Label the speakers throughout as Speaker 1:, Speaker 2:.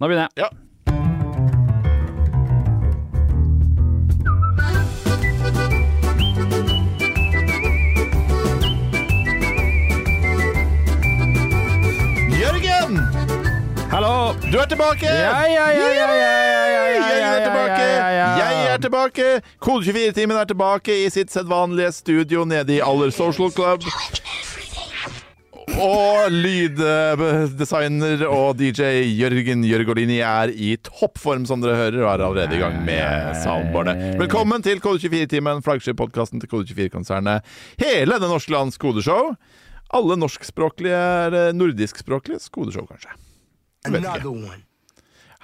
Speaker 1: Nå begynner jeg.
Speaker 2: Ja. Jørgen!
Speaker 1: Hallo!
Speaker 2: Du er tilbake!
Speaker 1: Ja, ja, ja, ja, ja, ja, ja, ja,
Speaker 2: Jeg er tilbake! Jeg er tilbake! Kode 24-timen er tilbake i sitt sedvanlige studio nede i Aller Social Club. Og lyddesigner og DJ Jørgen Jørgolini er i toppform, som dere hører, og er allerede i gang med soundboardet. Velkommen til Kode 24-timen, flaggskip-podkasten til Kode 24-konsernet. Hele det norske lands kodeshow. Alle norskspråklige, eller nordiskspråklige kodeshow, kanskje. Jeg vet ikke.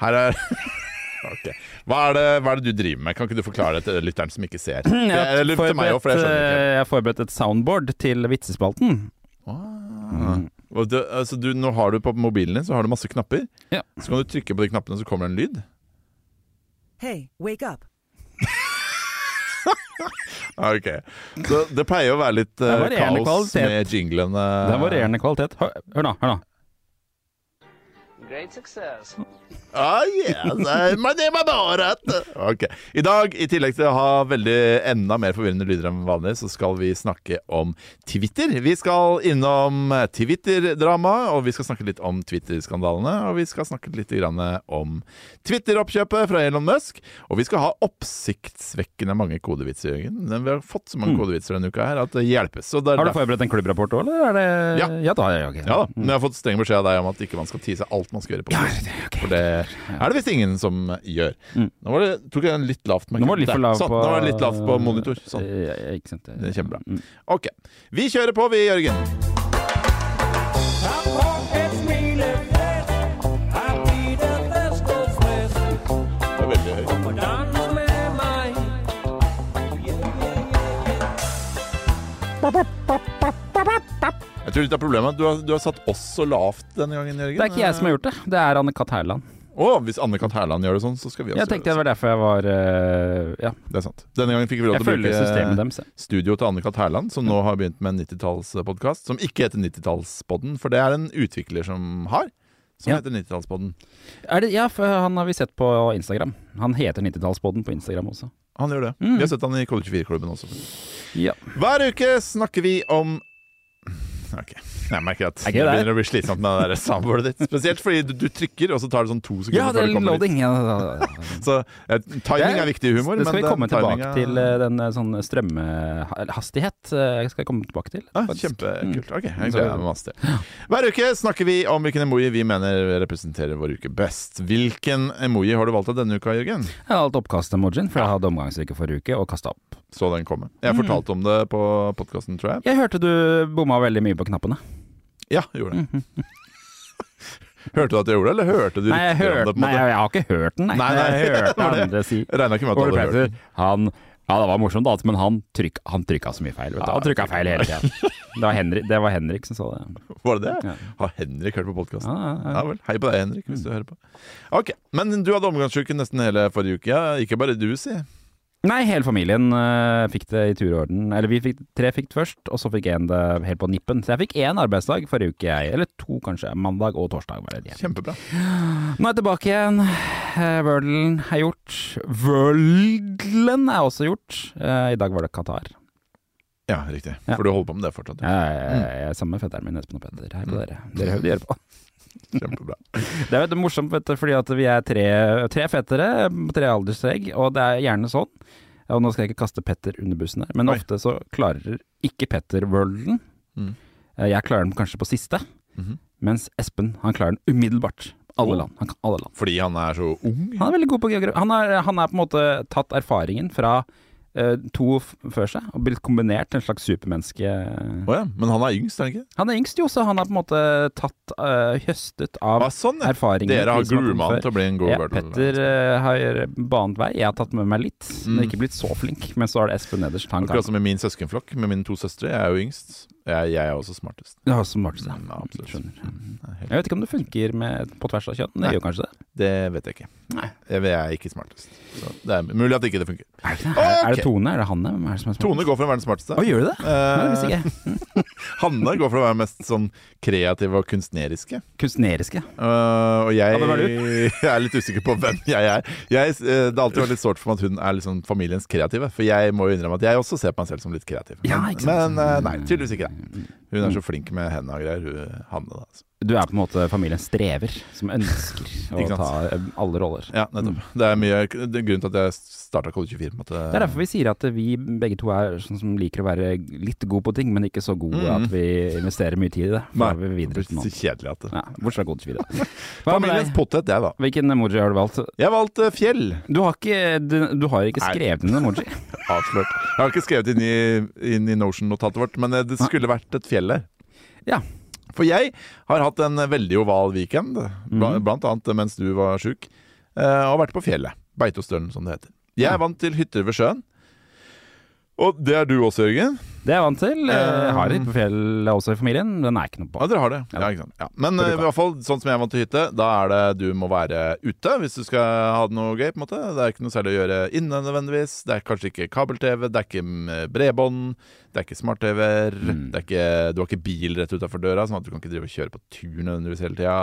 Speaker 2: Her er Okay. Hva er, det, hva er det du driver med? Kan ikke du forklare det til lytteren som ikke ser?
Speaker 1: Jeg har
Speaker 2: meg for jeg
Speaker 1: forberedt, eh, jeg forberedt et soundboard til vitsespalten.
Speaker 2: Ah. Mm. du, altså du, nå har du på mobilen din så har du masse knapper.
Speaker 1: Ja.
Speaker 2: Så kan du trykke på de knappene, så kommer det en lyd.
Speaker 3: Hey, wake up.
Speaker 2: Ah, Ok, Så det pleier å være litt
Speaker 1: Det
Speaker 2: eh,
Speaker 1: varierende
Speaker 2: kaos
Speaker 1: kvalitet.
Speaker 2: med jinglene.
Speaker 1: Det er varierende kvalitet. Hør, hør nå. hør nå
Speaker 4: Great success.
Speaker 2: Ah, yes, my name is Barat. Ok. I dag, i tillegg til å ha veldig enda mer forvirrende lyder enn vanlig, så skal vi snakke om Twitter. Vi skal innom Twitter-drama, og vi skal snakke litt om Twitter-skandalene. Og vi skal snakke litt om Twitter-oppkjøpet fra Elon Musk. Og vi skal ha oppsiktsvekkende mange kodevitser, Jørgen. Vi har fått så mange kodevitser denne uka her at det hjelpes. Så det er
Speaker 1: Mm. Har du forberedt en klubbrapport òg, eller er det
Speaker 2: Ja.
Speaker 1: ja da, ja, ok.
Speaker 2: ja da, men jeg har fått streng beskjed av deg om at ikke man skal seg alt man skal gjøre på
Speaker 1: Ja,
Speaker 2: kurs.
Speaker 1: det er.
Speaker 2: For det er det visst ingen som gjør.
Speaker 1: Mm.
Speaker 2: Nå var det, tok jeg den litt lavt.
Speaker 1: Nå var det litt for lav
Speaker 2: sånn,
Speaker 1: på
Speaker 2: Nå var det litt lavt på monitor. Sånn.
Speaker 1: Ja, ja, ikke sant.
Speaker 2: Det er kjempebra.
Speaker 1: Mm.
Speaker 2: Ok. Vi kjører på, vi, Jørgen. Det er veldig høyt. Jeg tror litt av problemet du har, du har satt oss så lavt denne gangen, Jørgen.
Speaker 1: Det er ikke jeg som har gjort det, det er Anne-Kat. Hærland.
Speaker 2: Å, hvis Anne-Kat. Hærland gjør det sånn, så skal vi også
Speaker 1: Jeg tenkte det var derfor jeg var eh, Ja,
Speaker 2: det. Det er sant. Denne gangen fikk vi lov
Speaker 1: jeg
Speaker 2: til å
Speaker 1: følger systemet
Speaker 2: bruke
Speaker 1: deres. jeg.
Speaker 2: studio til Anne-Kat. Hærland, som nå har begynt med en 90-tallspodkast, som ikke heter 90-tallspodden, for det er en utvikler som har. Som
Speaker 1: Ja.
Speaker 2: heter 90-tallspodden.
Speaker 1: Er det, ja, for han har vi sett på Instagram. Han heter 90-tallspodden på Instagram også.
Speaker 2: Han gjør det.
Speaker 1: Mm.
Speaker 2: Vi har sett han i Kode 24-klubben også.
Speaker 1: Ja.
Speaker 2: Hver uke snakker vi om Ok, jeg merker at
Speaker 1: Er
Speaker 2: det begynner å bli slitsomt med det soundboardet ditt. Spesielt fordi du, du trykker, og så tar det sånn to sekunder
Speaker 1: Ja, det
Speaker 2: før
Speaker 1: er
Speaker 2: det kommer dit.
Speaker 1: loading. Ja, da- da-
Speaker 2: Så eh, timing er viktig i humor,
Speaker 1: Det skal vi komme tilbake
Speaker 2: timinga-
Speaker 1: til, eh, den eh, sånn strømhastighet. eh, skal jeg komme tilbake til.
Speaker 2: Ah, kjempekult. Ok, jeg gleder meg masse til. Hver uke snakker vi om hvilken emoji vi mener representerer vår uke best. Hvilken emoji har du valgt av denne uka, Jørgen?
Speaker 1: Jeg har valgt oppkast-emojien, for jeg hadde omgangsrike forrige uke og kasta opp.
Speaker 2: Så den komme. Jeg
Speaker 1: Mm.
Speaker 2: fortalte om det på podkasten, tror jeg.
Speaker 1: Jeg hørte du bomma veldig mye på knappene.
Speaker 2: Ja, jeg gjorde det.
Speaker 1: Mhm.
Speaker 2: Hørte du at jeg gjorde det, eller hørte du
Speaker 1: Nei, jeg,
Speaker 2: rykter om
Speaker 1: hørte,
Speaker 2: det? på en
Speaker 1: nei,
Speaker 2: måte?
Speaker 1: jeg har ikke hørt den, nei.
Speaker 2: Nei, nei,
Speaker 1: Jeg hørte
Speaker 2: var det.
Speaker 1: andre si
Speaker 2: regna ikke med at du
Speaker 1: Ole
Speaker 2: hadde hørt
Speaker 1: Petter,
Speaker 2: den.
Speaker 1: han Ja, det var morsomt, da, men han, trykk, han trykka så mye feil. Vet du. Han trykka feil hele tida. Det, var Henrik- det var Henrik som sa det.
Speaker 2: Var det det?
Speaker 1: Ja.
Speaker 2: Har Henrik hørt på podkasten?
Speaker 1: Ja, ja,
Speaker 2: Ja
Speaker 1: ja.
Speaker 2: vel. Hei på deg, Henrik, hvis du hører på. Ok, Men du hadde omgangsuke nesten hele forrige uke. Ja. Ikke bare du, si.
Speaker 1: Nei, hele familien uh, fikk det i tur og orden. Eller vi fikk tre fikk det først, og så fikk én det helt på nippen. Så jeg fikk én arbeidsdag forrige uke, jeg. Eller to, kanskje. Mandag og torsdag. var det.
Speaker 2: Kjempebra.
Speaker 1: Nå er jeg tilbake igjen. Eh, Wordlen er gjort. Wordlen er også gjort. Uh, I dag var det Qatar.
Speaker 2: Ja, riktig.
Speaker 1: Ja.
Speaker 2: For du holder på med det fortsatt.
Speaker 1: Ja,
Speaker 2: Ja.
Speaker 1: jeg, jeg er sammen med fetteren min, Espen og Petter. Hei på dere. Dere hører på.
Speaker 2: Kjempebra.
Speaker 1: Det er vet du, morsomt, vet du, fordi at vi er tre, tre fettere tre alderstregg, og det er gjerne sånn. Og nå skal jeg ikke kaste Petter under bussen her, men
Speaker 2: Oi.
Speaker 1: ofte så klarer ikke Petter Worlden.
Speaker 2: Mm.
Speaker 1: Eh, Jeg klarer den kanskje på siste,
Speaker 2: Mhm.
Speaker 1: mens Espen han klarer den umiddelbart. Alle land. Han kan alle land.
Speaker 2: Fordi han er så ung?
Speaker 1: Han er veldig god på geografi. Han han er på en måte tatt erfaringen fra to før seg, og blitt kombinert til en slags supermenneske.
Speaker 2: Oh ja. Men han er yngst, er han ikke?
Speaker 1: Han er yngst jo, så han har på en måte tatt, uh, høstet av
Speaker 2: Ah, sånn, ja.
Speaker 1: erfaringen.
Speaker 2: Dere har grooma han til å bli en god
Speaker 1: Ja,
Speaker 2: Wordle.
Speaker 1: Petter uh, har banet vei. Jeg har tatt med meg litt, men
Speaker 2: Mm.
Speaker 1: ikke blitt så flink. Men så har det Espen nederst.
Speaker 2: Akkurat som med min søskenflokk, med mine to søstre. Jeg er jo yngst. Jeg, jeg er også smartest.
Speaker 1: Ja, smartest, ja.
Speaker 2: Ja, absolutt.
Speaker 1: Skjønner. Jeg vet ikke om det funker med, på tvers av kjønn. Det
Speaker 2: Nei.
Speaker 1: gjør kanskje det.
Speaker 2: Det vet jeg ikke.
Speaker 1: Nei.
Speaker 2: Jeg jeg er ikke smartest. Så det er mulig at ikke det funker.
Speaker 1: Er det, det? er, er det Tone? Er det Hanne? Hvem er det som er?
Speaker 2: Tone går for å være den smarteste.
Speaker 1: Å, gjør du det? Nei, det
Speaker 2: Eh,
Speaker 1: jeg.
Speaker 2: Hanne går for å være mest sånn kreativ og kunstneriske.
Speaker 1: Kunstneriske.
Speaker 2: Uh, og jeg,
Speaker 1: Ja,
Speaker 2: jeg er litt usikker på hvem jeg er. Jeg, eh, det har alltid vært litt sårt for meg at hun er liksom familiens kreative. For jeg må jo innrømme at jeg også ser på meg selv som litt kreativ.
Speaker 1: Ja,
Speaker 2: Men,
Speaker 1: sant.
Speaker 2: men uh, nei, tydeligvis ikke det. Yeah. Hun er så flink med hendene og greier, hun Hanne. da altså.
Speaker 1: Du er på en måte familiens strever, som ønsker å ta eh, alle roller.
Speaker 2: Ja, nettopp. Det er mye det er grunnen til at jeg starta Kode 24. måte.
Speaker 1: Det er derfor vi sier at vi begge to er sånn som liker å være litt gode på ting, men ikke så gode
Speaker 2: mm.
Speaker 1: at vi investerer mye tid i det.
Speaker 2: Nei,
Speaker 1: vi videre, det blir
Speaker 2: så kjedelig at det
Speaker 1: Ja, bortsett fra. Hva med
Speaker 2: Familiens
Speaker 1: deg?
Speaker 2: potet, jeg, da.
Speaker 1: Hvilken emoji har du valgt?
Speaker 2: Jeg valgte fjell.
Speaker 1: Du har ikke, du, du har ikke skrevet inn en emoji.
Speaker 2: Avslørt. Jeg har ikke skrevet inn i, inn i Notion-notatet vårt, men eh, det skulle vært et fjell der.
Speaker 1: Ja.
Speaker 2: For jeg har hatt en veldig oval weekend, bla-
Speaker 1: Mhm.
Speaker 2: blant annet mens du var sjuk, eh, og vært på fjellet. Beitostølen, som det heter. Jeg er vant til hytter ved sjøen. Og det er du også, Jørgen.
Speaker 1: Det er jeg vant til. Jeg
Speaker 2: Eh,
Speaker 1: har litt på fjellet også i familien. Den er ikke noe på.
Speaker 2: Ja, dere har det.
Speaker 1: Ja.
Speaker 2: Ikke sant? Ja. Men eh, i hvert fall sånn som jeg er vant til hytte, da er det du må være ute hvis du skal ha det noe gøy. på en måte Det er ikke noe særlig å gjøre inne nødvendigvis. Det er kanskje ikke kabel-TV, det er ikke mm, bredbånd, det er ikke smart-TV-er.
Speaker 1: Mm.
Speaker 2: Du har ikke bil rett utafor døra, sånn at du kan ikke drive og kjøre på tur nødvendigvis hele tida.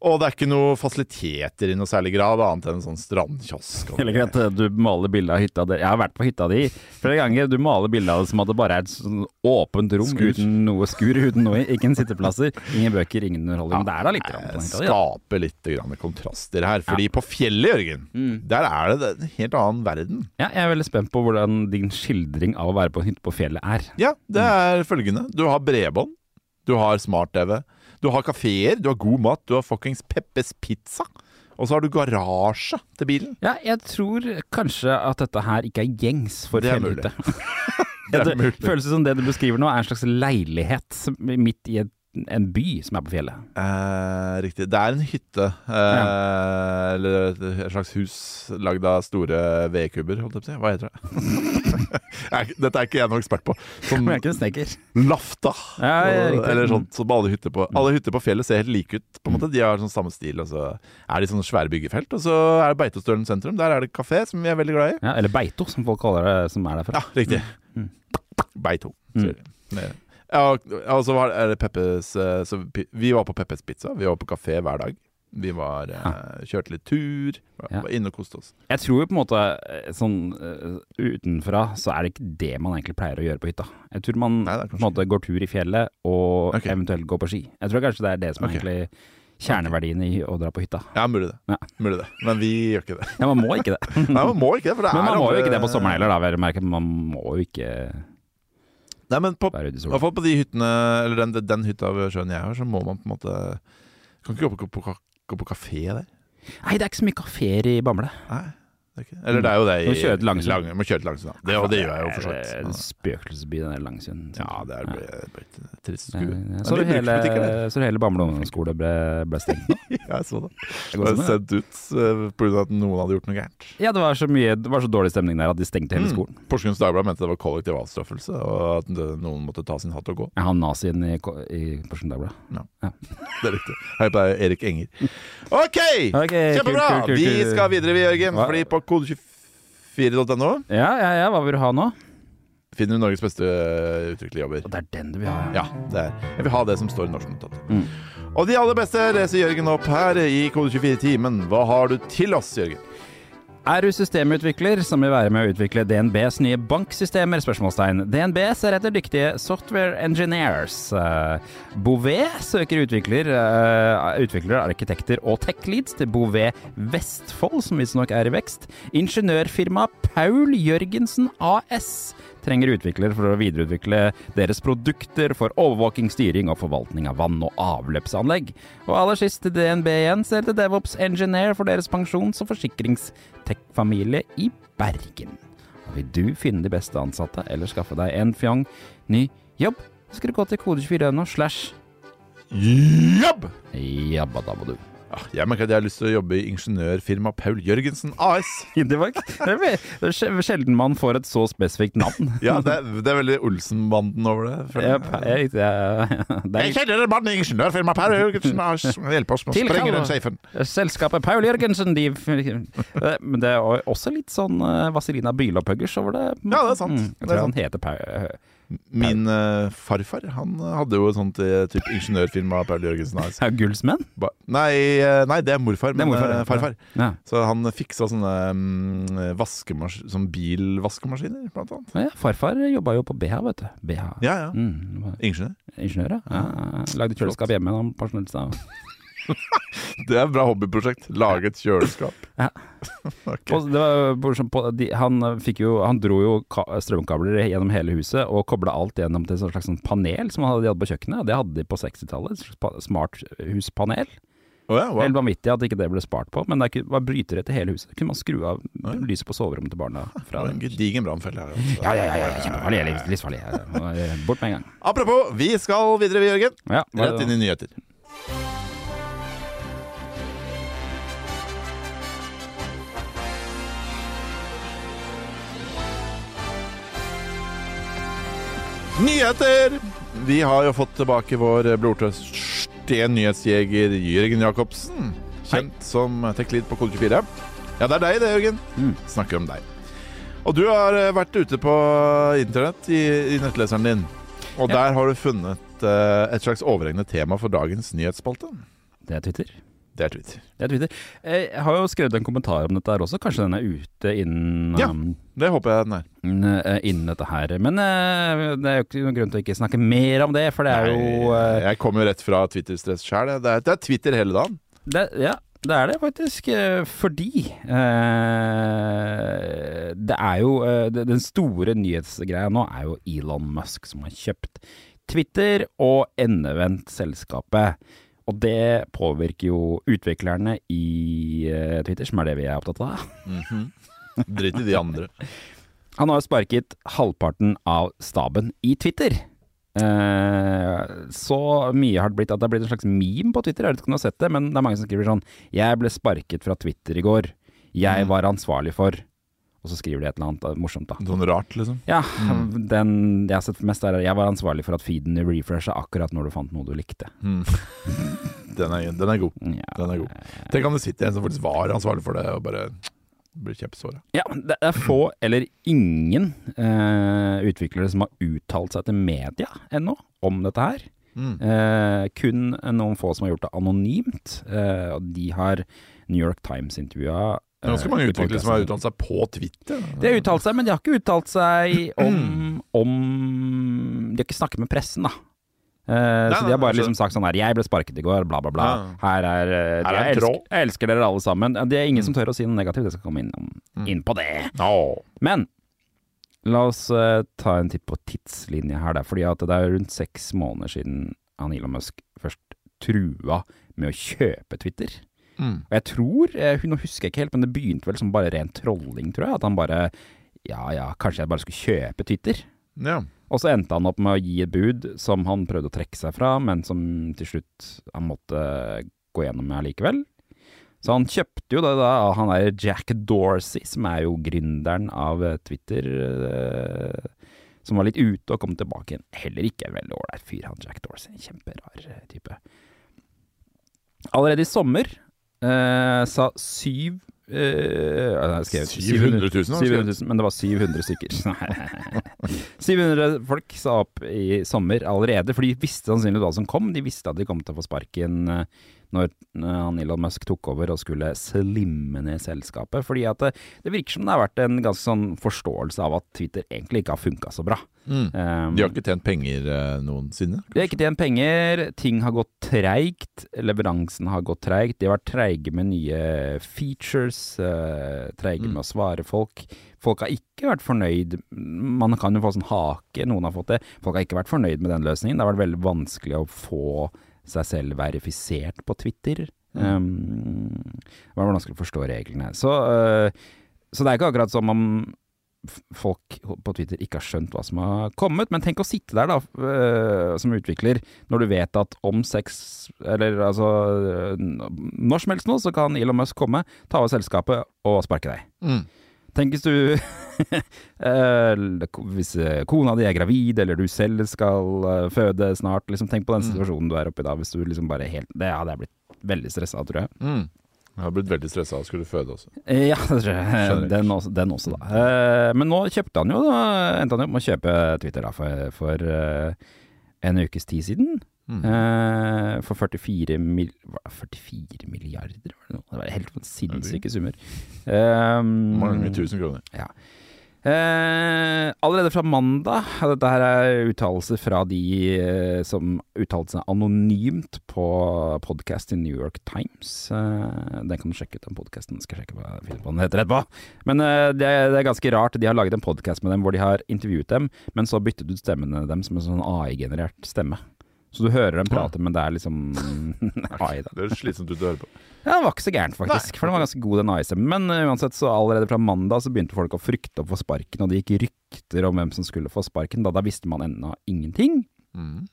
Speaker 2: Og det er ikke noe fasiliteter i noe særlig grad, annet enn en sånn strandkiosk.
Speaker 1: Eller at du maler bilde av hytta di. Jeg har vært på hytta di flere ganger. Du maler bilde av det som at det bare er et sånn åpent rom
Speaker 2: Skur.
Speaker 1: uten noe skur, uten noe ikke en sitteplasser, ingen bøker, ingen underholdning. Men det er da litt grann på hytta di, Skaper
Speaker 2: Skape litt grann kontraster her. Fordi på fjellet, Jørgen,
Speaker 1: Mm.
Speaker 2: der er det en helt annen verden.
Speaker 1: Ja, jeg er veldig spent på hvordan din skildring av å være på en hytte på fjellet er.
Speaker 2: Ja, det er følgende. Du har bredbånd. Du har smart-TV. Du har kafeer. Du har god mat. Du har fuckings Peppes Pizza. Og så har du garasje til bilen.
Speaker 1: Ja, jeg tror kanskje at dette her ikke er gjengs for
Speaker 2: Det er
Speaker 1: fjellhytte.
Speaker 2: Det
Speaker 1: det føles som det du beskriver nå, er en slags leilighet midt i et, en by som er på fjellet.
Speaker 2: Eh, riktig. Det er en hytte. Eh, Eller et slags hus lagd av store vedkubber, holdt jeg på å si. Hva heter det? Dette er ikke jeg noen ekspert på. Som
Speaker 1: Men jeg er ikke en snekker.
Speaker 2: lafta.
Speaker 1: Ja, ja.
Speaker 2: Eller sånt. som alle hytter på Alle hytter på fjellet ser helt like ut. På en måte De har sånn samme stil, og så er de sånne svære byggefelt. Og så er det Beitostølen sentrum. Der er det kafé, som vi er veldig glad i.
Speaker 1: Ja, eller Beito, som folk kaller det, som er derfra.
Speaker 2: Ja, riktig.
Speaker 1: Mm.
Speaker 2: Beito.
Speaker 1: Mm.
Speaker 2: Med- Ja, og så var det Peppes eh, så Vi var på Peppes Pizza. Vi var på kafé hver dag. Vi var, eh, kjørte litt tur. Var, inne og koste oss.
Speaker 1: Jeg tror jo på en måte eh, sånn utenfra så er det ikke det man egentlig pleier å gjøre på hytta. Jeg tror man
Speaker 2: Nei,
Speaker 1: på en måte går tur i fjellet og
Speaker 2: okay.
Speaker 1: eventuelt går på ski. Jeg tror kanskje det er det som er
Speaker 2: Ok.
Speaker 1: egentlig kjerneverdien i å dra på hytta.
Speaker 2: Ja, mulig det.
Speaker 1: Ja.
Speaker 2: Mulig det. Men vi gjør ikke det.
Speaker 1: Ja, man må ikke det.
Speaker 2: Nei, man må ikke det. For det
Speaker 1: Men man må jo ikke det på sommeren heller, da. Man må jo ikke
Speaker 2: Nei, men på,
Speaker 1: i
Speaker 2: hvert fall på de hyttene Eller den, den hytta ved sjøen jeg har, så må man på en måte Kan ikke gå på, på, gå på kafé der.
Speaker 1: Nei, det er ikke så mye kafeer i Bamble.
Speaker 2: Nei, Eller det er jo det i
Speaker 1: Må kjøre til Langsund.
Speaker 2: Lang, må kjøre til Langsund. Det, og det gjør jeg jo for så
Speaker 1: Det er en
Speaker 2: vidt.
Speaker 1: spøkelsesby, den der Langsund.
Speaker 2: Ja, det er ble, ble et trist skue. Det
Speaker 1: Så
Speaker 2: er
Speaker 1: du
Speaker 2: mye
Speaker 1: hele,
Speaker 2: bruktbutikker der.
Speaker 1: så hele Bamble ungdomsskole ble, ble stengt
Speaker 2: jeg så det.
Speaker 1: Det går
Speaker 2: ble
Speaker 1: sånn, ja.
Speaker 2: sendt ut uh, pga. at noen hadde gjort noe gærent.
Speaker 1: Ja, det var så mye Det var så dårlig stemning der at de stengte hele
Speaker 2: Mm.
Speaker 1: skolen.
Speaker 2: Porsgrunns Dagblad mente det var kollektiv avstraffelse, og at noen måtte ta sin hatt og gå.
Speaker 1: Jeg har nazien i, ko- i Porsgrunn Dagblad.
Speaker 2: Det er riktig. Hei på deg, Erik Enger. OK!
Speaker 1: Ok,
Speaker 2: Kjempebra!
Speaker 1: kult, kult, kult,
Speaker 2: Vi skal videre, vi, Jørgen.
Speaker 1: Hva?
Speaker 2: Fordi på kode24.no
Speaker 1: Ja, ja, ja. Hva vil du ha nå?
Speaker 2: finner du Norges beste uttrykkelige jobber.
Speaker 1: Og det er den du vil ha.
Speaker 2: Ja, det er. Jeg vil ha det som står i norsk notat.
Speaker 1: Mm.
Speaker 2: Og de aller beste leser Jørgen opp her i Kode24-timen. Hva har du til oss, Jørgen?
Speaker 1: Er du systemutvikler som vil være med å utvikle DNBs nye banksystemer? Spørsmålstegn. DNB ser etter dyktige software engineers. Uh, Bouvet søker utvikler, uh, utviklere, arkitekter og tech-leads til Bouvet Vestfold, som visstnok er i vekst. Ingeniørfirmaet Paul Jørgensen AS trenger utviklere for å videreutvikle deres produkter for overvåking, styring og forvaltning av vann- og avløpsanlegg. Og aller sist til DNB igjen ser til DevOps Engineer for deres pensjons- og forsikringstech-familie i Bergen. Og vil du finne de beste ansatte, eller skaffe deg en fjong ny jobb, skal du gå til kode24.no slash
Speaker 2: Jobb!
Speaker 1: jabbadabbadu.
Speaker 2: Ah, Jeg merker at jeg har lyst til å jobbe i ingeniørfirma Paul Jørgensen AS.
Speaker 1: Det var Det er er sjelden man får et så spesifikt navn.
Speaker 2: Ja, det er, det er veldig Olsen-banden over det. føler
Speaker 1: Jeg,
Speaker 2: jeg.
Speaker 1: jeg, det
Speaker 2: Jeg kjenner en mann i ingeniørfirma Paul Jørgensen AS. Hjelp oss med å sprenge den safen.
Speaker 1: er selskapet Paul Jørgensen de, Men det er også litt sånn uh, Vazelina Bylopphuggers over det.
Speaker 2: Ja, det er sant.
Speaker 1: Mm, jeg
Speaker 2: Det er
Speaker 1: tror han heter Paul
Speaker 2: Min uh, farfar han hadde jo et sånt eh, typ ingeniørfirma Paul Jørgensen AS.
Speaker 1: Paul Gullsmenn?
Speaker 2: Ba nei, eh, nei, det er morfar.
Speaker 1: Det er morfar,
Speaker 2: eh,
Speaker 1: ja.
Speaker 2: farfar.
Speaker 1: Ja.
Speaker 2: Så han fiksa sånne um, vaskemas sånn bilvaskemaskiner, blant annet.
Speaker 1: Ja, farfar jobba jo på BH, vet du. BH.
Speaker 2: Ja, ja.
Speaker 1: Mm,
Speaker 2: Ingeniør.
Speaker 1: ingeniør, ja. Lagde kjøleskap hjemme da han pensjonerte seg.
Speaker 2: Det er et bra hobbyprosjekt. Lage et kjøleskap.
Speaker 1: Ja.
Speaker 2: Ok.
Speaker 1: Og det var på, de, han, jo, han dro jo ka strømkabler gjennom hele huset og kobla alt gjennom til et slags sånn panel som han hadde, de hadde på kjøkkenet. Det hadde de på 60-tallet. et slags pa- Smarthuspanel.
Speaker 2: Oh ja, wow.
Speaker 1: Helt vanvittig at ikke det ble spart på, men det var brytere til hele huset. Kunne man skru av
Speaker 2: Ja.
Speaker 1: lyset på soverommet til barna
Speaker 2: Det
Speaker 1: fra
Speaker 2: var en gedigen brannfelle her. altså.
Speaker 1: Ja, ja, ja, ja, kjempefarlig. liv- Livsfarlig. Bort med en gang.
Speaker 2: Apropos, vi skal videre, vi, Jørgen.
Speaker 1: Ja,
Speaker 2: Rett inn i nyheter. Nyheter! Vi har jo fått tilbake vår blodtørste nyhetsjeger Jørgen Jacobsen. Kjent som Tech-lead på Kode 24. Ja, det er deg det, Jørgen.
Speaker 1: Mm.
Speaker 2: Snakker om deg. Og du har eh, vært ute på internett i, i nettleseren din. Og
Speaker 1: Ja.
Speaker 2: der har du funnet uh, et slags overhengende tema for dagens nyhetsspalte.
Speaker 1: Det er Twitter.
Speaker 2: Det er Twitter.
Speaker 1: Det er Twitter. Eh, Jeg har jo skrevet en kommentar om dette her også. Kanskje den er ute innen,
Speaker 2: Ja.
Speaker 1: um,
Speaker 2: Det håper jeg den er.
Speaker 1: innen, eh, dette her. Men eh, det er jo ikke noen grunn til å ikke snakke mer om det, for det er jo eh,
Speaker 2: Jeg kommer jo rett fra Twitter-stress sjøl. Det, det er Twitter hele dagen.
Speaker 1: det, Ja, det er det faktisk. Fordi eh, det er jo det- Den store nyhetsgreia nå er jo Elon Musk som har kjøpt Twitter og endevendt selskapet. Og det påvirker jo utviklerne i eh, Twitter, som er det vi er opptatt av.
Speaker 2: Drit i de andre.
Speaker 1: Han har jo sparket halvparten av staben i Twitter. Eh, så mye har det blitt at det har blitt en slags meme på Twitter. Jeg vet ikke om du har sett det, men det er mange som skriver sånn Jeg ble sparket fra Twitter i går. Jeg var ansvarlig for Og så skriver de et eller annet eh, morsomt, da.
Speaker 2: Sånn rart, liksom.
Speaker 1: Ja, den jeg har sett mest er Jeg var ansvarlig for at feeden refresha akkurat når du fant noe du likte.
Speaker 2: Mm. Den, er, den er god.
Speaker 1: Ja,
Speaker 2: Den er god. Tenk om det sitter en som faktisk var ansvarlig for det, og bare blir kjempesåra.
Speaker 1: Ja, det er få eller ingen eh, utviklere som har uttalt seg til media ennå om dette her.
Speaker 2: Mm.
Speaker 1: Eh, kun noen få som har gjort det anonymt. Eh, og de har New York Times intervjua.
Speaker 2: Det er ganske mange utviklere som har uttalt seg på Twitter.
Speaker 1: De har uttalt seg, men de har ikke uttalt seg om, om De har ikke snakket med pressen, da. Uh,
Speaker 2: Nei,
Speaker 1: så de har bare
Speaker 2: nei,
Speaker 1: liksom sagt sånn her 'Jeg ble sparket i går, bla, bla, bla'.
Speaker 2: Ja.
Speaker 1: Her er, uh,
Speaker 2: Her er
Speaker 1: jeg, elsker, jeg elsker dere alle sammen. Det er ingen som tør å si noe negativt. Jeg skal komme inn,
Speaker 2: Mm.
Speaker 1: inn på det.
Speaker 2: No.
Speaker 1: Men la oss uh, ta en titt på tidslinje her, der, Fordi at det er rundt seks måneder siden han Elon Musk først trua med å kjøpe Twitter.
Speaker 2: Mm.
Speaker 1: Og jeg tror, eh, nå husker jeg ikke helt, men det begynte vel som bare ren trolling, tror jeg. At han bare Ja ja, kanskje jeg bare skulle kjøpe Twitter.
Speaker 2: Ja.
Speaker 1: Og så endte han opp med å gi et bud som han prøvde å trekke seg fra, men som til slutt han måtte gå gjennom med allikevel. Så han kjøpte jo det da av han der Jack Dorsey, som er jo gründeren av eh, Twitter, eh, som var litt ute og kom tilbake igjen. Heller ikke en veldig ålreit fyr, han Jack Dorsey. Kjemperar type. Allerede i sommer eh, sa syv eh, jeg skrev
Speaker 2: 700 000,
Speaker 1: 700 000, men det var 700 stykker. 700 folk sa opp i sommer allerede, for de visste sannsynligvis hva som kom. De visste at de kom til å få sparken eh, når eh, han Elon Musk tok over og skulle slimme ned selskapet. Fordi at det, det virker som det har vært en ganske sånn forståelse av at Twitter egentlig ikke har funka så bra.
Speaker 2: Mm.
Speaker 1: Um,
Speaker 2: De har ikke tjent penger noensinne? noensinne?
Speaker 1: de har ikke tjent penger, ting har gått treigt, leveransen har gått treigt. De har vært treige med nye features, uh, treige
Speaker 2: Mm.
Speaker 1: med å svare folk. Folk har ikke vært fornøyd. Man kan jo få sånn hake, noen har fått det. Folk har ikke vært fornøyd med den løsningen. Det har vært veldig vanskelig å få seg selv verifisert på Twitter. Um, det var vanskelig å forstå reglene. Så, uh, så det er ikke akkurat som om folk på Twitter ikke har skjønt hva som har kommet. Men tenk å sitte der, da, uh, som utvikler, når du vet at om seks Eller altså Når som helst nå, så kan Elon Musk komme, ta over selskapet og sparke deg.
Speaker 2: Mm.
Speaker 1: Tenk hvis du eh, Hvis eh, kona di er gravid, eller du selv skal eh, føde snart. Liksom, tenk på den situasjonen du er oppi da. Hvis du liksom bare helt Det hadde jeg blitt veldig stressa av, tror jeg.
Speaker 2: Mm. Jeg har blitt veldig stressa av å skulle føde også.
Speaker 1: Ja. Den også, den også da. Men nå kjøpte han jo, da, endte han opp med å kjøpe Twitter da, for, for en ukes tid siden.
Speaker 2: Mm.
Speaker 1: Eh, for 44, mil, 44 milliarder, var det noe? Det var helt sinnssyke summer. Um,
Speaker 2: Mange tusen kroner.
Speaker 1: ja. Eh, allerede fra mandag Dette her er uttalelser fra de eh, som uttalte seg anonymt på podkast i New York Times. Eh, den kan du sjekke ut, den podkasten. Skal sjekke hva den heter etterpå. Men eh, det, det er ganske rart. De har laget en podkast med dem hvor de har intervjuet dem, men så byttet ut stemmene dem som en sånn AI-generert stemme. Så du hører dem prate, men det er liksom AI, da.
Speaker 2: Det er slitsomt ut å høre på.
Speaker 1: Ja, det var ikke så gærent, faktisk. For den var ganske god, den AI-stemmen. Men uh, uansett, så allerede fra mandag så begynte folk å frykte å få sparken, og det gikk rykter om hvem som skulle få sparken. Da, da visste man ennå ingenting.
Speaker 2: Mm.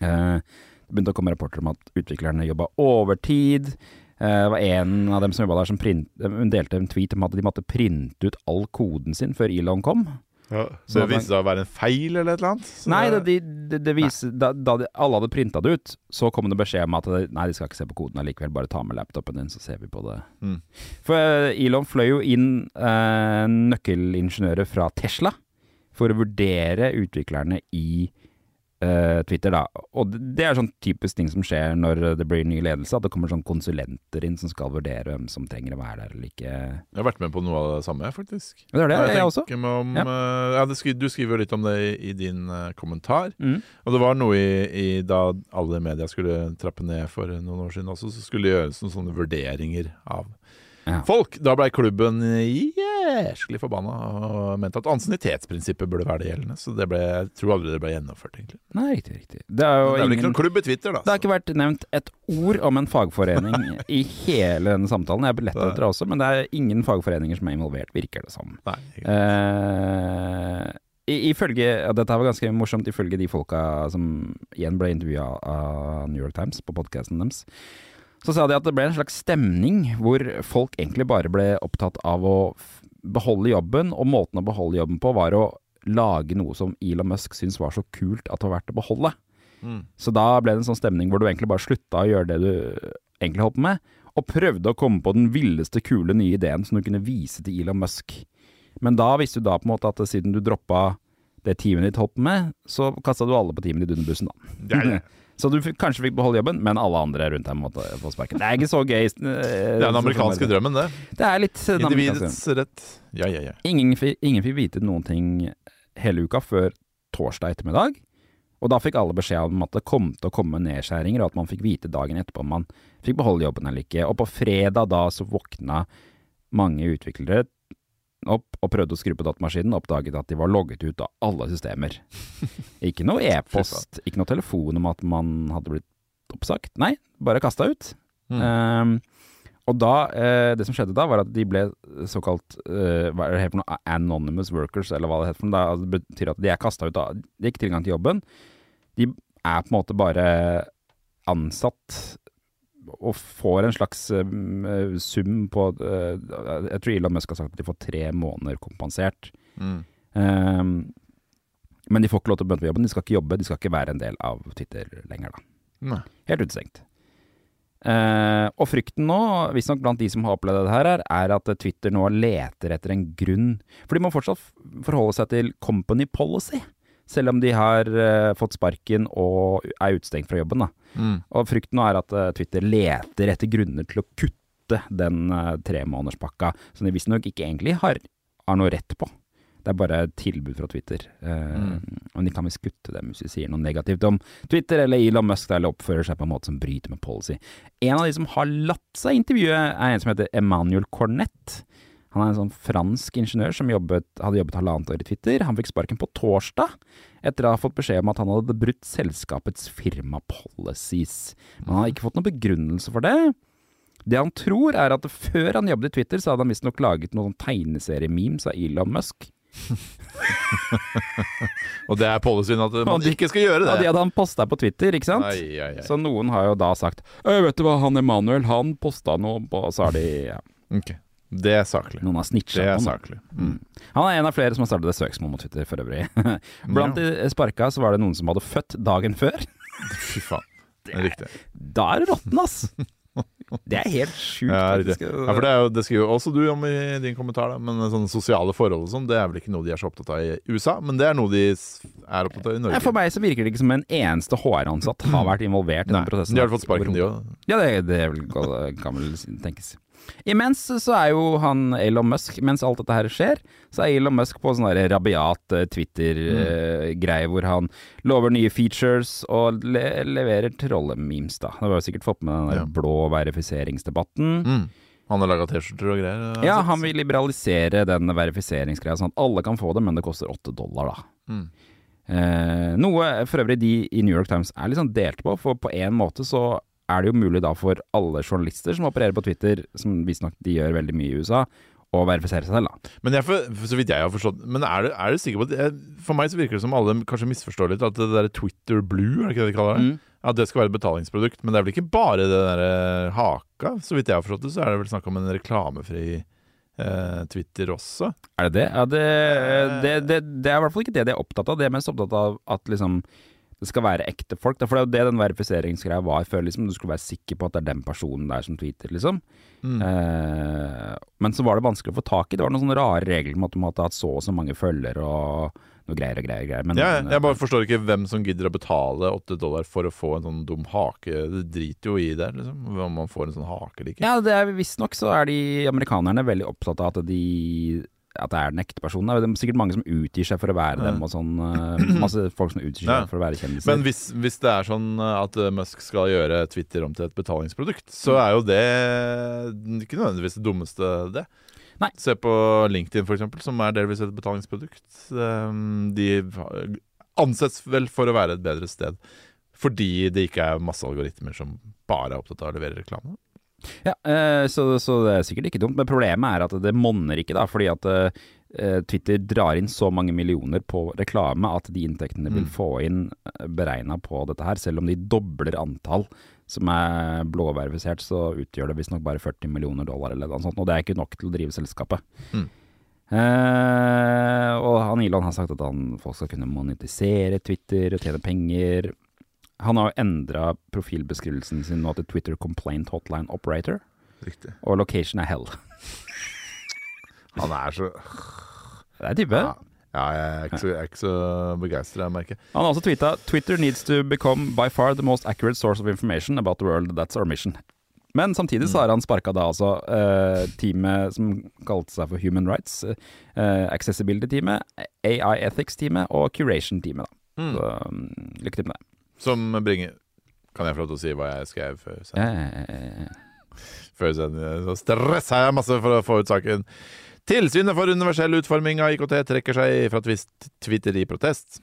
Speaker 1: Eh, det begynte å komme rapporter om at utviklerne jobba overtid. Eh, det var en av dem som jobba der som print, delte en tweet om at de måtte printe ut all koden sin før Elon kom.
Speaker 2: Så det viste seg å være en feil eller et eller annet? Så
Speaker 1: Nei, det,
Speaker 2: det,
Speaker 1: de, det, det viser, da, da de, alle hadde printa det ut, så kom det beskjed om at det, nei, de skal ikke se på koden allikevel, bare ta med laptopen din, så ser vi på det.
Speaker 2: Mm.
Speaker 1: For eh, Elon fløy jo inn eh, nøkkelingeniører fra Tesla for å vurdere utviklerne i eh, Twitter, da. Og det- er sånn typisk ting som skjer når det blir ny ledelse, at det kommer sånn konsulenter inn som skal vurdere hvem som trenger å være der eller ikke.
Speaker 2: Jeg har vært med på noe av det samme, faktisk.
Speaker 1: Det er det,
Speaker 2: Ja,
Speaker 1: jeg, også.
Speaker 2: meg om,
Speaker 1: Ja.
Speaker 2: Uh, ja, skri, du skriver jo litt om det i, i din uh, kommentar.
Speaker 1: Mm.
Speaker 2: Og det var noe i, i da alle media skulle trappe ned for noen år siden også, så skulle det gjøres noen sånne vurderinger av
Speaker 1: Ja.
Speaker 2: folk. Da blei klubben jæsklig forbanna og mente at ansiennitetsprinsippet burde være det gjeldende. Så det ble, jeg tror aldri det ble gjennomført, egentlig.
Speaker 1: Nei, riktig, riktig. Det er jo
Speaker 2: det er ingen, ikke noen klubb i Twitter, da.
Speaker 1: Det har ikke vært nevnt et ord om en fagforening i hele denne samtalen. Jeg ble lett etter det også, men det er ingen fagforeninger som er involvert, virker det som.
Speaker 2: Nei.
Speaker 1: Eh, ifølge, ja, Dette var ganske morsomt ifølge de folka som igjen ble intervjua av New York Times på podkasten deres. Så sa de at det ble en slags stemning hvor folk egentlig bare ble opptatt av å beholde jobben, og måten å beholde jobben på var å lage noe som Elon Musk syntes var så kult at det var verdt å beholde.
Speaker 2: Mm.
Speaker 1: Så da ble det en sånn stemning hvor du egentlig bare slutta å gjøre det du egentlig holdt på med, og prøvde å komme på den villeste, kule nye ideen som du kunne vise til Elon Musk. Men da visste du da på en måte at siden du droppa det teamet ditt holdt på med, så kasta du alle på teamet ditt under bussen, da.
Speaker 2: Det er ja.
Speaker 1: Så du fikk, kanskje fikk beholde jobben, men alle andre rundt deg måtte få sparken. Det er ikke så gøy. eh,
Speaker 2: Det er den amerikanske drømmen, det.
Speaker 1: Det er litt eh,
Speaker 2: Individets rett. Ja, ja, ja.
Speaker 1: Ingen, ingen fikk vite noen ting hele uka før torsdag ettermiddag. Og da fikk alle beskjed om at det kom til å komme nedskjæringer, og at man fikk vite dagen etterpå om man fikk beholde jobben eller ikke. Og på fredag da så våkna mange utviklere opp og prøvde å skru på datamaskinen, oppdaget at de var logget ut av alle systemer. Ikke noe e-post, ikke noe telefon om at man hadde blitt oppsagt. Nei, bare kasta ut.
Speaker 2: Mm.
Speaker 1: Ehm, og da, uh, det som skjedde da, var at de ble såkalt uh, Hva er det for noe? Anonymous workers, eller hva det heter for noe. Det betyr at de er kasta ut av De har ikke tilgang til jobben. De er på en måte bare ansatt og får en slags eh, sum på eh, Jeg tror Elon Musk har sagt at de får tre måneder kompensert.
Speaker 2: Mm.
Speaker 1: Ehm, men de får ikke lov til å begynne på jobben. De skal ikke jobbe, de skal ikke være en del av Twitter lenger, da.
Speaker 2: Nei.
Speaker 1: Helt utestengt. Uh, og frykten nå, visstnok blant de som har opplevd det her, er, er at Twitter nå leter etter en grunn. For de må fortsatt forholde seg til company policy, selv om de har uh, fått sparken og er utestengt fra jobben. da.
Speaker 2: Mm.
Speaker 1: Og frykten nå er at eh, Twitter leter etter grunner til å kutte den uh, tremånederspakka, som de visstnok ikke egentlig har, har noe rett på. Det er bare et tilbud fra Twitter. Eh, Men de kan visst kutte dem hvis de sier noe negativt om Twitter eller Elon Musk eller oppfører seg på en måte som bryter med policy. En av de som har latt seg intervjue, er en som heter Emmanuel Cornett. Han er en sånn fransk ingeniør som jobbet, hadde jobbet halvannet år i Twitter. Han fikk sparken på torsdag, etter å ha fått beskjed om at han hadde brutt selskapets firmapolicies. Men han har ikke fått noen begrunnelse for det. Det han tror, er at før han jobbet i Twitter, så hadde han visstnok laget noen tegneserie-memes av Elon Musk.
Speaker 2: Og det er policyen at man
Speaker 1: de-
Speaker 2: ikke skal gjøre
Speaker 1: det. de
Speaker 2: det.
Speaker 1: hadde han posta på Twitter, ikke sant?
Speaker 2: Ai, ai, ai.
Speaker 1: Så noen har jo da sagt Øy, Vet du hva, han Emanuel, han posta noe på Og så har de ja,
Speaker 2: Ok. Det er saklig.
Speaker 1: Noen har snitcha på
Speaker 2: saklig. Mm.
Speaker 1: Han er en av flere som har startet et søksmål mot Twitter, for øvrig. Blant de sparka så var det noen som hadde født dagen før.
Speaker 2: Fy faen. Det er riktig.
Speaker 1: Da er det råtten, ass! Det er helt sjukt.
Speaker 2: Ja, det, ja, for det, er jo, det skriver også du om i din kommentar, da. Men sånne sosiale forhold og sånn, det er vel ikke noe de er så opptatt av i USA, men det er noe de er opptatt av i Norge.
Speaker 1: For meg så virker det ikke som en eneste HR-ansatt har vært involvert i den prosessen.
Speaker 2: de har fått sparken, de òg.
Speaker 1: Ja, det, det er vel- kan vel tenkes. Imens så er jo han Elon Musk, mens alt dette her skjer, så er Elon Musk på sånn rabiat eh, Twitter-greie hvor han lover nye features og le leverer trollememes, da. Det var jo sikkert fått med den der
Speaker 2: Ja.
Speaker 1: blå verifiseringsdebatten.
Speaker 2: Mm. Han har laga T-skjorter og greier. har
Speaker 1: Ja,
Speaker 2: sett.
Speaker 1: han vil liberalisere den verifiseringsgreia, sånn at alle kan få det, men det koster åtte dollar, da.
Speaker 2: Mm.
Speaker 1: Eh, noe for øvrig de i New York Times er litt sånn delt på, for på en måte så er det jo mulig da for alle journalister som opererer på Twitter, som visstnok de gjør veldig mye i USA, å verifisere seg selv, da.
Speaker 2: Men jeg, for, for så vidt jeg har forstått Men er du, er du sikker på at For meg så virker det som alle kanskje misforstår litt at det der Twitter Blue, er det ikke det de kaller det?
Speaker 1: Mm.
Speaker 2: At det skal være et betalingsprodukt. Men det er vel ikke bare det der eh, haka? Så vidt jeg har forstått det, så er det vel snakk om en reklamefri eh, Twitter også.
Speaker 1: Er det det? Ja, det, det, det, det er i hvert fall ikke det de er opptatt av. De er mest opptatt av at liksom det skal være ekte folk. For det er jo det den verifiseringsgreia var før. liksom Du skulle være sikker på at det er den personen der som tweeter, liksom.
Speaker 2: Mm.
Speaker 1: Eh, men så var det vanskelig å få tak i. Det var noen sånne rare regler om at du måtte ha så og så mange følgere og noe greier og greier. og greier. Men,
Speaker 2: Ja, jeg bare forstår ikke hvem som gidder å betale åtte dollar for å få en sånn dum hake. Det driter jo i det, liksom. Om man får en sånn hake eller ikke.
Speaker 1: Ja, det visstnok så er de amerikanerne veldig opptatt av at de at det er den ekte personen. Det er sikkert mange som utgir seg for å være dem og sånn. eh, Masse folk som utgir seg
Speaker 2: Ja.
Speaker 1: for å være kjendiser.
Speaker 2: Men hvis, hvis det er sånn at eh, Musk skal gjøre Twitter om til et betalingsprodukt, så er jo det ikke nødvendigvis det dummeste, det.
Speaker 1: Nei.
Speaker 2: Se på LinkedIn, for eksempel, som er delvis et betalingsprodukt. Um, De anses vel for å være et bedre sted. Fordi det ikke er masse algoritmer som bare er opptatt av å levere reklame.
Speaker 1: Ja, eh, så, så det er sikkert ikke dumt. Men problemet er at det monner ikke, da. Fordi at eh, Twitter drar inn så mange millioner på reklame at de inntektene de vil
Speaker 2: Mm.
Speaker 1: få inn beregna på dette her, selv om de dobler antall som er blåverifisert, så utgjør det visstnok bare 40 millioner dollar eller noe sånt. Og det er ikke nok til å drive selskapet.
Speaker 2: Mm.
Speaker 1: Eh, og han Elon har sagt at han, folk skal kunne monetisere Twitter og tjene penger. Han har jo endra profilbeskrivelsen sin nå til Twitter Complaint Hotline Operator.
Speaker 2: Riktig.
Speaker 1: Og location er hell.
Speaker 2: Han er så
Speaker 1: Det er type.
Speaker 2: Ja, ja jeg er ikke så, jeg er ikke så begeistra, jeg merker.
Speaker 1: Han har også tweeta Twitter needs to become by far the most accurate source of information about the world. That's our mission. Men samtidig så har han sparka da altså eh, teamet som kalte seg for Human Rights, eh, Accessibility-teamet, AI Ethics-teamet og Curation-teamet. da.
Speaker 2: Mm.
Speaker 1: Så um, lykke til med det.
Speaker 2: Som bringer Kan jeg få lov til å si hva jeg skrev før sending? Før sending så stressa jeg masse for å få ut saken. Tilsynet for universell utforming av IKT trekker seg fra twist, Twitter i protest.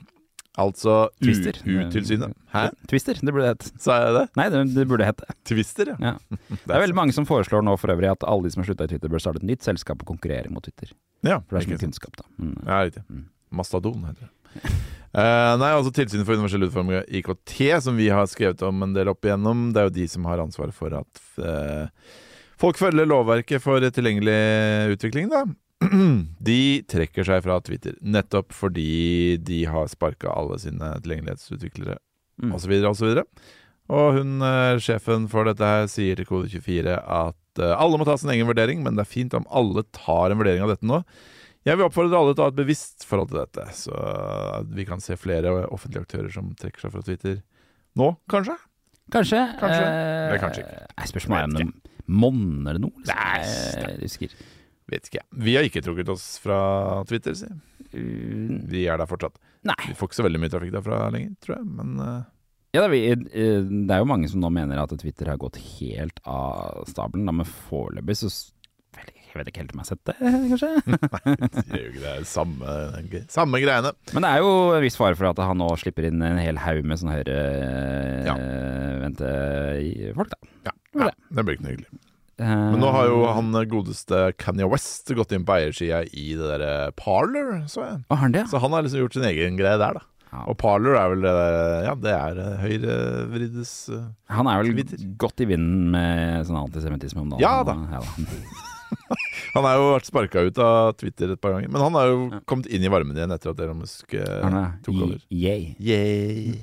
Speaker 2: Altså
Speaker 1: Twister.
Speaker 2: U-tilsynet. Hæ?
Speaker 1: Twister, det burde det hete.
Speaker 2: Sa jeg det?
Speaker 1: Nei, det, det burde hete.
Speaker 2: Twister, ja.
Speaker 1: Ja. Det er veldig mange som foreslår nå for øvrig at alle de som har slutta i Twitter, bør starte et nytt selskap og konkurrere mot Twitter.
Speaker 2: Ja,
Speaker 1: For det er så mye kunnskap, da. Mm.
Speaker 2: ja riktig.
Speaker 1: Mm.
Speaker 2: Mastadon heter det. Eh, nei, altså Tilsynet for universell utforming IKT, som vi har skrevet om en del opp igjennom, det er jo de som har ansvaret for at uh, folk følger lovverket for tilgjengelig utvikling, da. De trekker seg fra Twitter, nettopp fordi de har sparka alle sine tilgjengelighetsutviklere,
Speaker 1: Mm.
Speaker 2: osv., osv. Og hun, eh, sjefen for dette her, sier til Kode24 at alle må ta sin egen vurdering, men det er fint om alle tar en vurdering av dette nå. Jeg vil oppfordre alle til å ha et bevisst forhold til dette, så vi kan se flere offentlige aktører som trekker seg fra Twitter nå, kanskje?
Speaker 1: Kanskje.
Speaker 2: Kanskje.
Speaker 1: Eh,
Speaker 2: kanskje ikke.
Speaker 1: Spørsmålet er om det monner det noe. liksom.
Speaker 2: Nei,
Speaker 1: Jeg husker.
Speaker 2: Vet ikke. Vi har ikke trukket oss fra Twitter, si.
Speaker 1: Uh,
Speaker 2: Vi er der fortsatt.
Speaker 1: Nei.
Speaker 2: Vi får ikke så veldig mye trafikk derfra lenger, tror jeg, men eh,
Speaker 1: Ja, det, er, vi- eh, det er jo mange som nå mener at Twitter har gått helt av stabelen, da, men foreløpig så Jeg vet ikke helt om jeg har sett det, kanskje?
Speaker 2: Nei, det er jo ikke det. Samme, samme greiene.
Speaker 1: Men det er jo en viss fare for at han nå slipper inn en hel haug med sånne
Speaker 2: Ja.
Speaker 1: høyrevendte folk, da.
Speaker 2: Ja, ja det blir ikke noe hyggelig. Men nå har jo han godeste Kanye West gått inn på eiersida i det derre Parler, så jeg.
Speaker 1: Å, han det?
Speaker 2: Så han har liksom gjort sin egen greie der, da.
Speaker 1: Ja.
Speaker 2: Og Parler er vel eh, Ja, det er eh, høyrevriddes uh,
Speaker 1: Han er vel
Speaker 2: kvitter.
Speaker 1: godt i vinden med sånn antisemittisme om dagen.
Speaker 2: Ja da.
Speaker 1: Ja, da.
Speaker 2: Han har jo vært sparka ut av Twitter et par ganger. Men han har jo kommet inn i varmen igjen etter at Elon Musk eh, tok over.
Speaker 1: yay.
Speaker 2: Yay.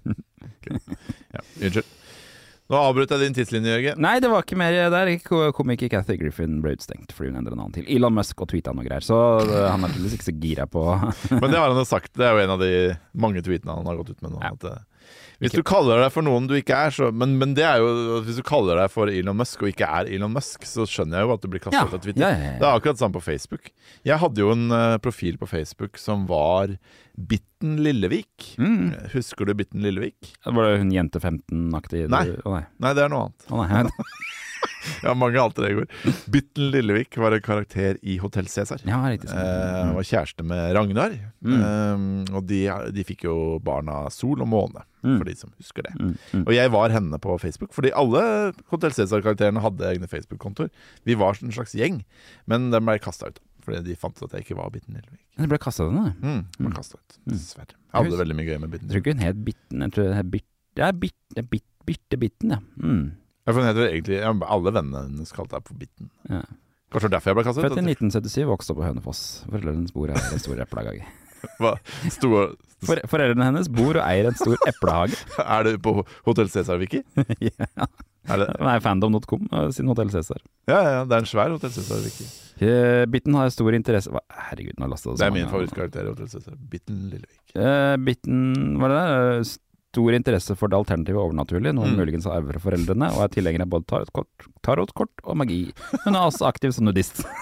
Speaker 2: okay. Ja, unnskyld. Nå avbrøt jeg din tidslinje, Jørgen.
Speaker 1: Nei, det var ikke mer der. Kom Komiker Cathy Griffin ble utstengt fordi hun endret navn til Elon Musk og tweeta noe greier. Så eh, han er tydeligvis ikke så gira på
Speaker 2: Men det har han jo sagt. Det er jo en av de mange tweetene han har gått ut med nå.
Speaker 1: Ja.
Speaker 2: At, eh, hvis du kaller deg for noen du ikke er, så Men, men det er jo Hvis du kaller deg for Elon Musk og ikke er Elon Musk, så skjønner jeg jo at du blir kastet ut av Twitter.
Speaker 1: Ja, ja, ja.
Speaker 2: Det er akkurat samme på Facebook. Jeg hadde jo en uh, profil på Facebook som var Bitten Lillevik.
Speaker 1: mm.
Speaker 2: Husker du Bitten Lillevik?
Speaker 1: Var det hun jente 15-aktig?
Speaker 2: Nei.
Speaker 1: Oh, nei.
Speaker 2: Nei, det er noe annet.
Speaker 1: Oh, nei.
Speaker 2: har mange alter egoer. Bitten Lillevik var en karakter i Hotell Cæsar.
Speaker 1: Ja, riktig. sånn.
Speaker 2: Eh, var kjæreste med Ragnar.
Speaker 1: Mm.
Speaker 2: Eh, og de, de fikk jo barna Sol og Måne,
Speaker 1: Mm.
Speaker 2: for de som husker det.
Speaker 1: Mm, mm.
Speaker 2: Og jeg var henne på Facebook, fordi alle Hotell Cæsar-karakterene hadde egne Facebook-kontoer. Vi var en slags gjeng, men den ble kasta ut. Fordi de fant ut at jeg ikke var Bitten Lillevik.
Speaker 1: Du ble kasta denne.
Speaker 2: Mm, ble
Speaker 1: Mm.
Speaker 2: kastet ut,
Speaker 1: Mm.
Speaker 2: dessverre. Jeg hadde veldig mye gøy med Bitten.
Speaker 1: Jeg tror ikke hun het Bitten. Jeg tror det het. Ja, Bitt... Bitt... Bitten, ja. Mm.
Speaker 2: For hun heter egentlig ja, Alle vennene hennes kalte deg for Bitten.
Speaker 1: ja.
Speaker 2: Kanskje det var derfor jeg ble kastet
Speaker 1: Født i
Speaker 2: ut?
Speaker 1: 1977, vokste opp på Hønefoss. Foreldrene bor eier en stor eplehage.
Speaker 2: Hva? Sto-
Speaker 1: For, foreldrene hennes bor og eier en stor eplehage.
Speaker 2: Er det på Hotell Cæsar, Vicky?
Speaker 1: ja.
Speaker 2: Er det?
Speaker 1: Nei, fandom.com eh, sin Hotell Cæsar.
Speaker 2: Ja, ja, det er en svær Hotell Cæsar, Vicky.
Speaker 1: Eh, Bitten har stor interesse Hva- Herregud, nå lasta det så
Speaker 2: Det er min favorittkarakter i Hotell Cæsar. Bitten Lillevik.
Speaker 1: Eh, Bitten Hva er det? der? Stor interesse for det alternative overnaturlige, noe hun
Speaker 2: Mm.
Speaker 1: muligens har arvet fra foreldrene, og er tilhenger av både tarotkort, tarotkort og magi. Hun er også aktiv som nudist.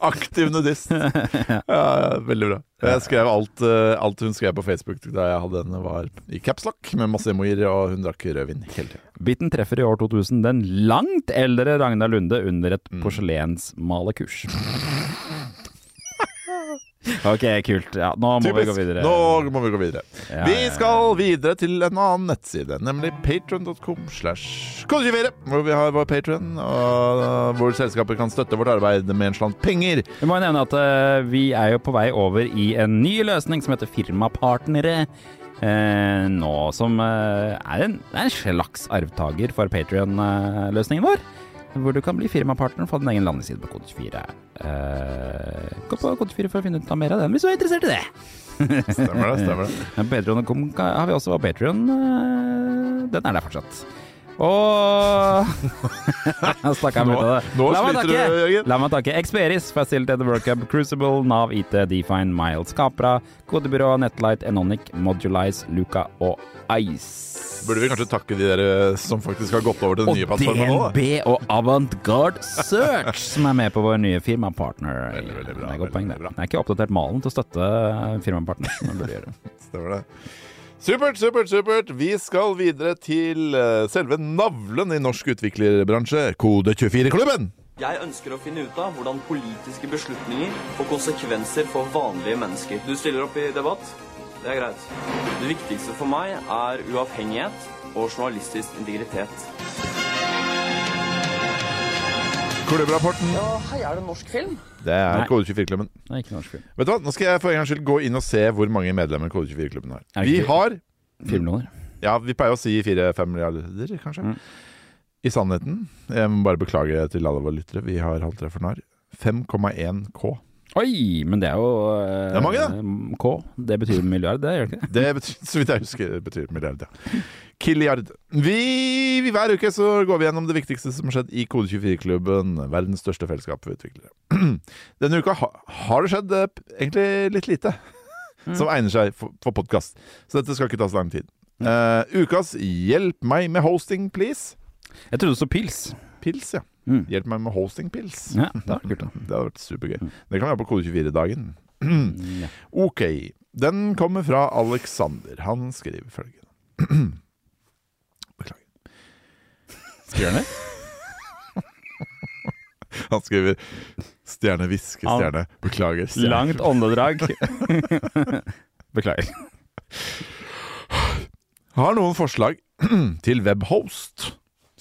Speaker 2: Aktiv nudist. Ja, veldig bra. Jeg skrev alt, eh, alt hun skrev på Facebook da jeg hadde henne, var i capslock med masse emoier, og hun drakk rødvin hele tida.
Speaker 1: Bitten treffer i år 2000 den langt eldre Ragnar Lunde under et
Speaker 2: Mm.
Speaker 1: porselensmalekurs. Ok, kult. Ja, nå må vi gå videre.
Speaker 2: Nå må vi gå videre.
Speaker 1: Ja,
Speaker 2: Vi skal videre til en annen nettside, nemlig patron.com slash kode24, hvor vi har vår patron, og hvor selskapet kan støtte vårt arbeid med en slant penger.
Speaker 1: Vi må nevne at uh, vi er jo på vei over i en ny løsning som heter Firmapartnere. Uh, nå som uh, er, en, er en slags arvtaker for Patrion-løsningen vår. Hvor du kan bli firmapartner og få din egen landingsside på Kode24. Eh, gå på Kode24 for å finne ut av mer av den hvis du er interessert i det.
Speaker 2: Stemmer det, stemmer det.
Speaker 1: Patreon.com har vi også, og Patreon eh, den er der fortsatt. Og Snakka jeg
Speaker 2: Nå,
Speaker 1: mye av det.
Speaker 2: nå
Speaker 1: La meg
Speaker 2: sliter du. Jørgen.
Speaker 1: La meg takke Experis, Facilitated Workup, Crucible, Nav IT, Define, Miles, Capra, Kodebyrå, Netlight, Enonic, Modulize, Luca og Ice.
Speaker 2: Burde vi kanskje takke de der eh, som faktisk har gått over til den
Speaker 1: Og
Speaker 2: nye plattformen nå, Og
Speaker 1: DNB og Avantgarde Search, som er med på vår nye firmapartner.
Speaker 2: Veldig, veldig bra,
Speaker 1: Det er godt poeng, det. Jeg er ikke oppdatert malen til å støtte firmapartner. som jeg burde gjøre.
Speaker 2: Stemmer det. Supert, supert, supert. Vi skal videre til eh, selve navlen i norsk utviklerbransje, Kode24-klubben.
Speaker 4: Jeg ønsker å finne ut av hvordan politiske beslutninger får konsekvenser for vanlige mennesker. Du stiller opp i debatt? Det er greit. Det viktigste for meg er uavhengighet og journalistisk integritet.
Speaker 2: Klubbrapporten.
Speaker 4: Ja, hei, er det norsk film?
Speaker 2: Det er
Speaker 1: Nei.
Speaker 2: Kode24-klubben.
Speaker 1: Det er ikke norsk film.
Speaker 2: Vet du hva, Nå skal jeg for en gangs skyld gå inn og se hvor mange medlemmer Kode24-klubben har.
Speaker 1: Er det
Speaker 2: Vi
Speaker 1: ikke-
Speaker 2: har
Speaker 1: Fire millioner.
Speaker 2: Ja, vi pleier å si fire-fem milliarder, kanskje.
Speaker 1: Mm.
Speaker 2: I sannheten, jeg må bare beklage til alle våre lyttere, vi har holdt dere for narr. 5,1 K.
Speaker 1: Oi, men det er jo eh,
Speaker 2: Det er mange,
Speaker 1: K. Det betyr milliard, det gjør det ikke?
Speaker 2: Det betyr, så vidt jeg husker, betyr milliard, ja. Killiard. Vi, vi, hver uke så går vi gjennom det viktigste som har skjedd i Kode24-klubben, verdens største fellesskap for utviklere. Denne uka ha, har det skjedd eh, egentlig litt lite som egner seg for, for podkast, så dette skal ikke ta så lang tid. Uh, ukas Hjelp meg med hosting, please.
Speaker 1: Jeg trodde det sto pils.
Speaker 2: Pils, ja.
Speaker 1: Mm.
Speaker 2: Hjelp meg med hostingpils.
Speaker 1: Ja, det kult, da.
Speaker 2: Det hadde vært supergøy. Det kan være på Kode24-dagen.
Speaker 1: Ja.
Speaker 2: Ok. Den kommer fra Alexander. Han skriver følgende. Beklager.
Speaker 1: Skriver han det?
Speaker 2: Han skriver stjerne, hviske, stjerne. Beklager. Stjerne.
Speaker 1: Langt åndedrag. Beklager.
Speaker 2: Har noen forslag til webhost,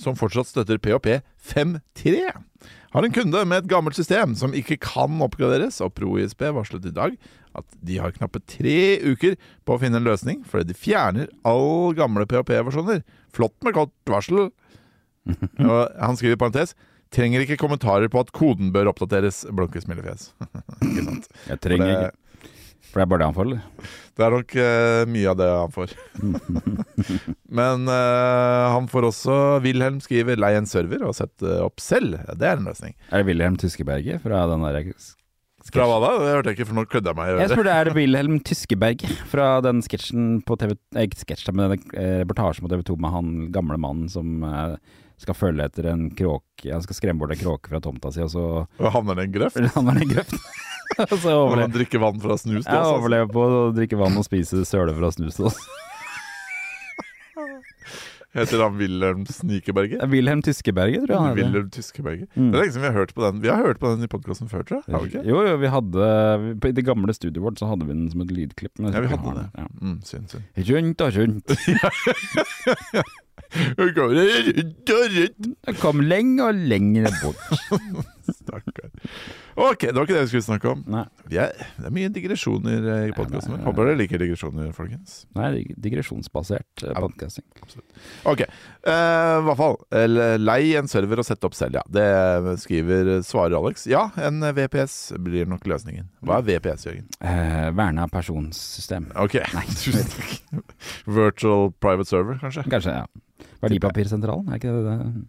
Speaker 2: som fortsatt støtter PHP 5.3, har en kunde med et gammelt system som ikke kan oppgraderes, og ProISP varslet i dag at de har knappe tre uker på å finne en løsning, fordi de fjerner all gamle PHP-versjoner. Flott med kort varsel. Og han skriver i parentes Trenger ikke kommentarer på at koden bør oppdateres. Blunke smilefjes. ikke sant?
Speaker 1: Jeg trenger ikke For det er bare det han får, eller?
Speaker 2: det er nok uh, mye av det han får. Men uh, han får også Wilhelm skriver 'lei en server og sett eh, opp selv'. Det er en løsning.
Speaker 1: Er det Wilhelm Tyskeberget fra den der
Speaker 2: Fra hva da? Det hørte jeg ikke, for nå klødde jeg meg i
Speaker 1: Jeg
Speaker 2: øret.
Speaker 1: spurte er det Wilhelm Tyskeberget fra den sketsjen på TV Ikke sketsjen, men den reportasjen på TV 2 med han gamle mannen som eh, skal følge etter en kråke Han skal skremme bort en kråke fra tomta si, og så
Speaker 2: Og havner det en grøft?
Speaker 1: Han er i en grøft. og så
Speaker 2: Og
Speaker 1: overlever
Speaker 2: han drikker vann fra snus? da,
Speaker 1: Jeg
Speaker 2: altså.
Speaker 1: overlever på å drikke vann og spise søle fra snus. også.
Speaker 2: Heter han Wilhelm Snikeberget?
Speaker 1: Er Wilhelm Tyskeberget, tror jeg.
Speaker 2: Wilhelm Tyskeberget.
Speaker 1: Mm.
Speaker 2: Det er lenge siden vi har hørt på den. Vi har hørt på den i podkasten før, tror jeg. Har vi ikke?
Speaker 1: Jo, jo, vi hadde I det gamle studioet vårt så hadde vi den som et lydklipp.
Speaker 2: Ja, vi hadde
Speaker 1: har
Speaker 2: det.
Speaker 1: Ja.
Speaker 2: Mm, synd, synd.
Speaker 1: Rundt og rundt, kom lenger og lenger bort.
Speaker 2: Stakkar. Ok, det var ikke det vi skulle snakke om.
Speaker 1: Nei,
Speaker 2: Vi er, det er mye digresjoner eh, i podkasten vår. Håper dere liker digresjoner, folkens.
Speaker 1: nei digresjonsbasert eh, podcasting.
Speaker 2: Ok, I i hvert fall. eh, Lei en server og sett opp selv, ja. Det skriver, svarer Alex. Ja, en VPS blir nok løsningen. Hva er VPS, Jørgen?
Speaker 1: Uh, verna personsystem.
Speaker 2: Ok. Virtual private server, kanskje.
Speaker 1: Kanskje, ja. Verdipapirsentralen, er ikke det det?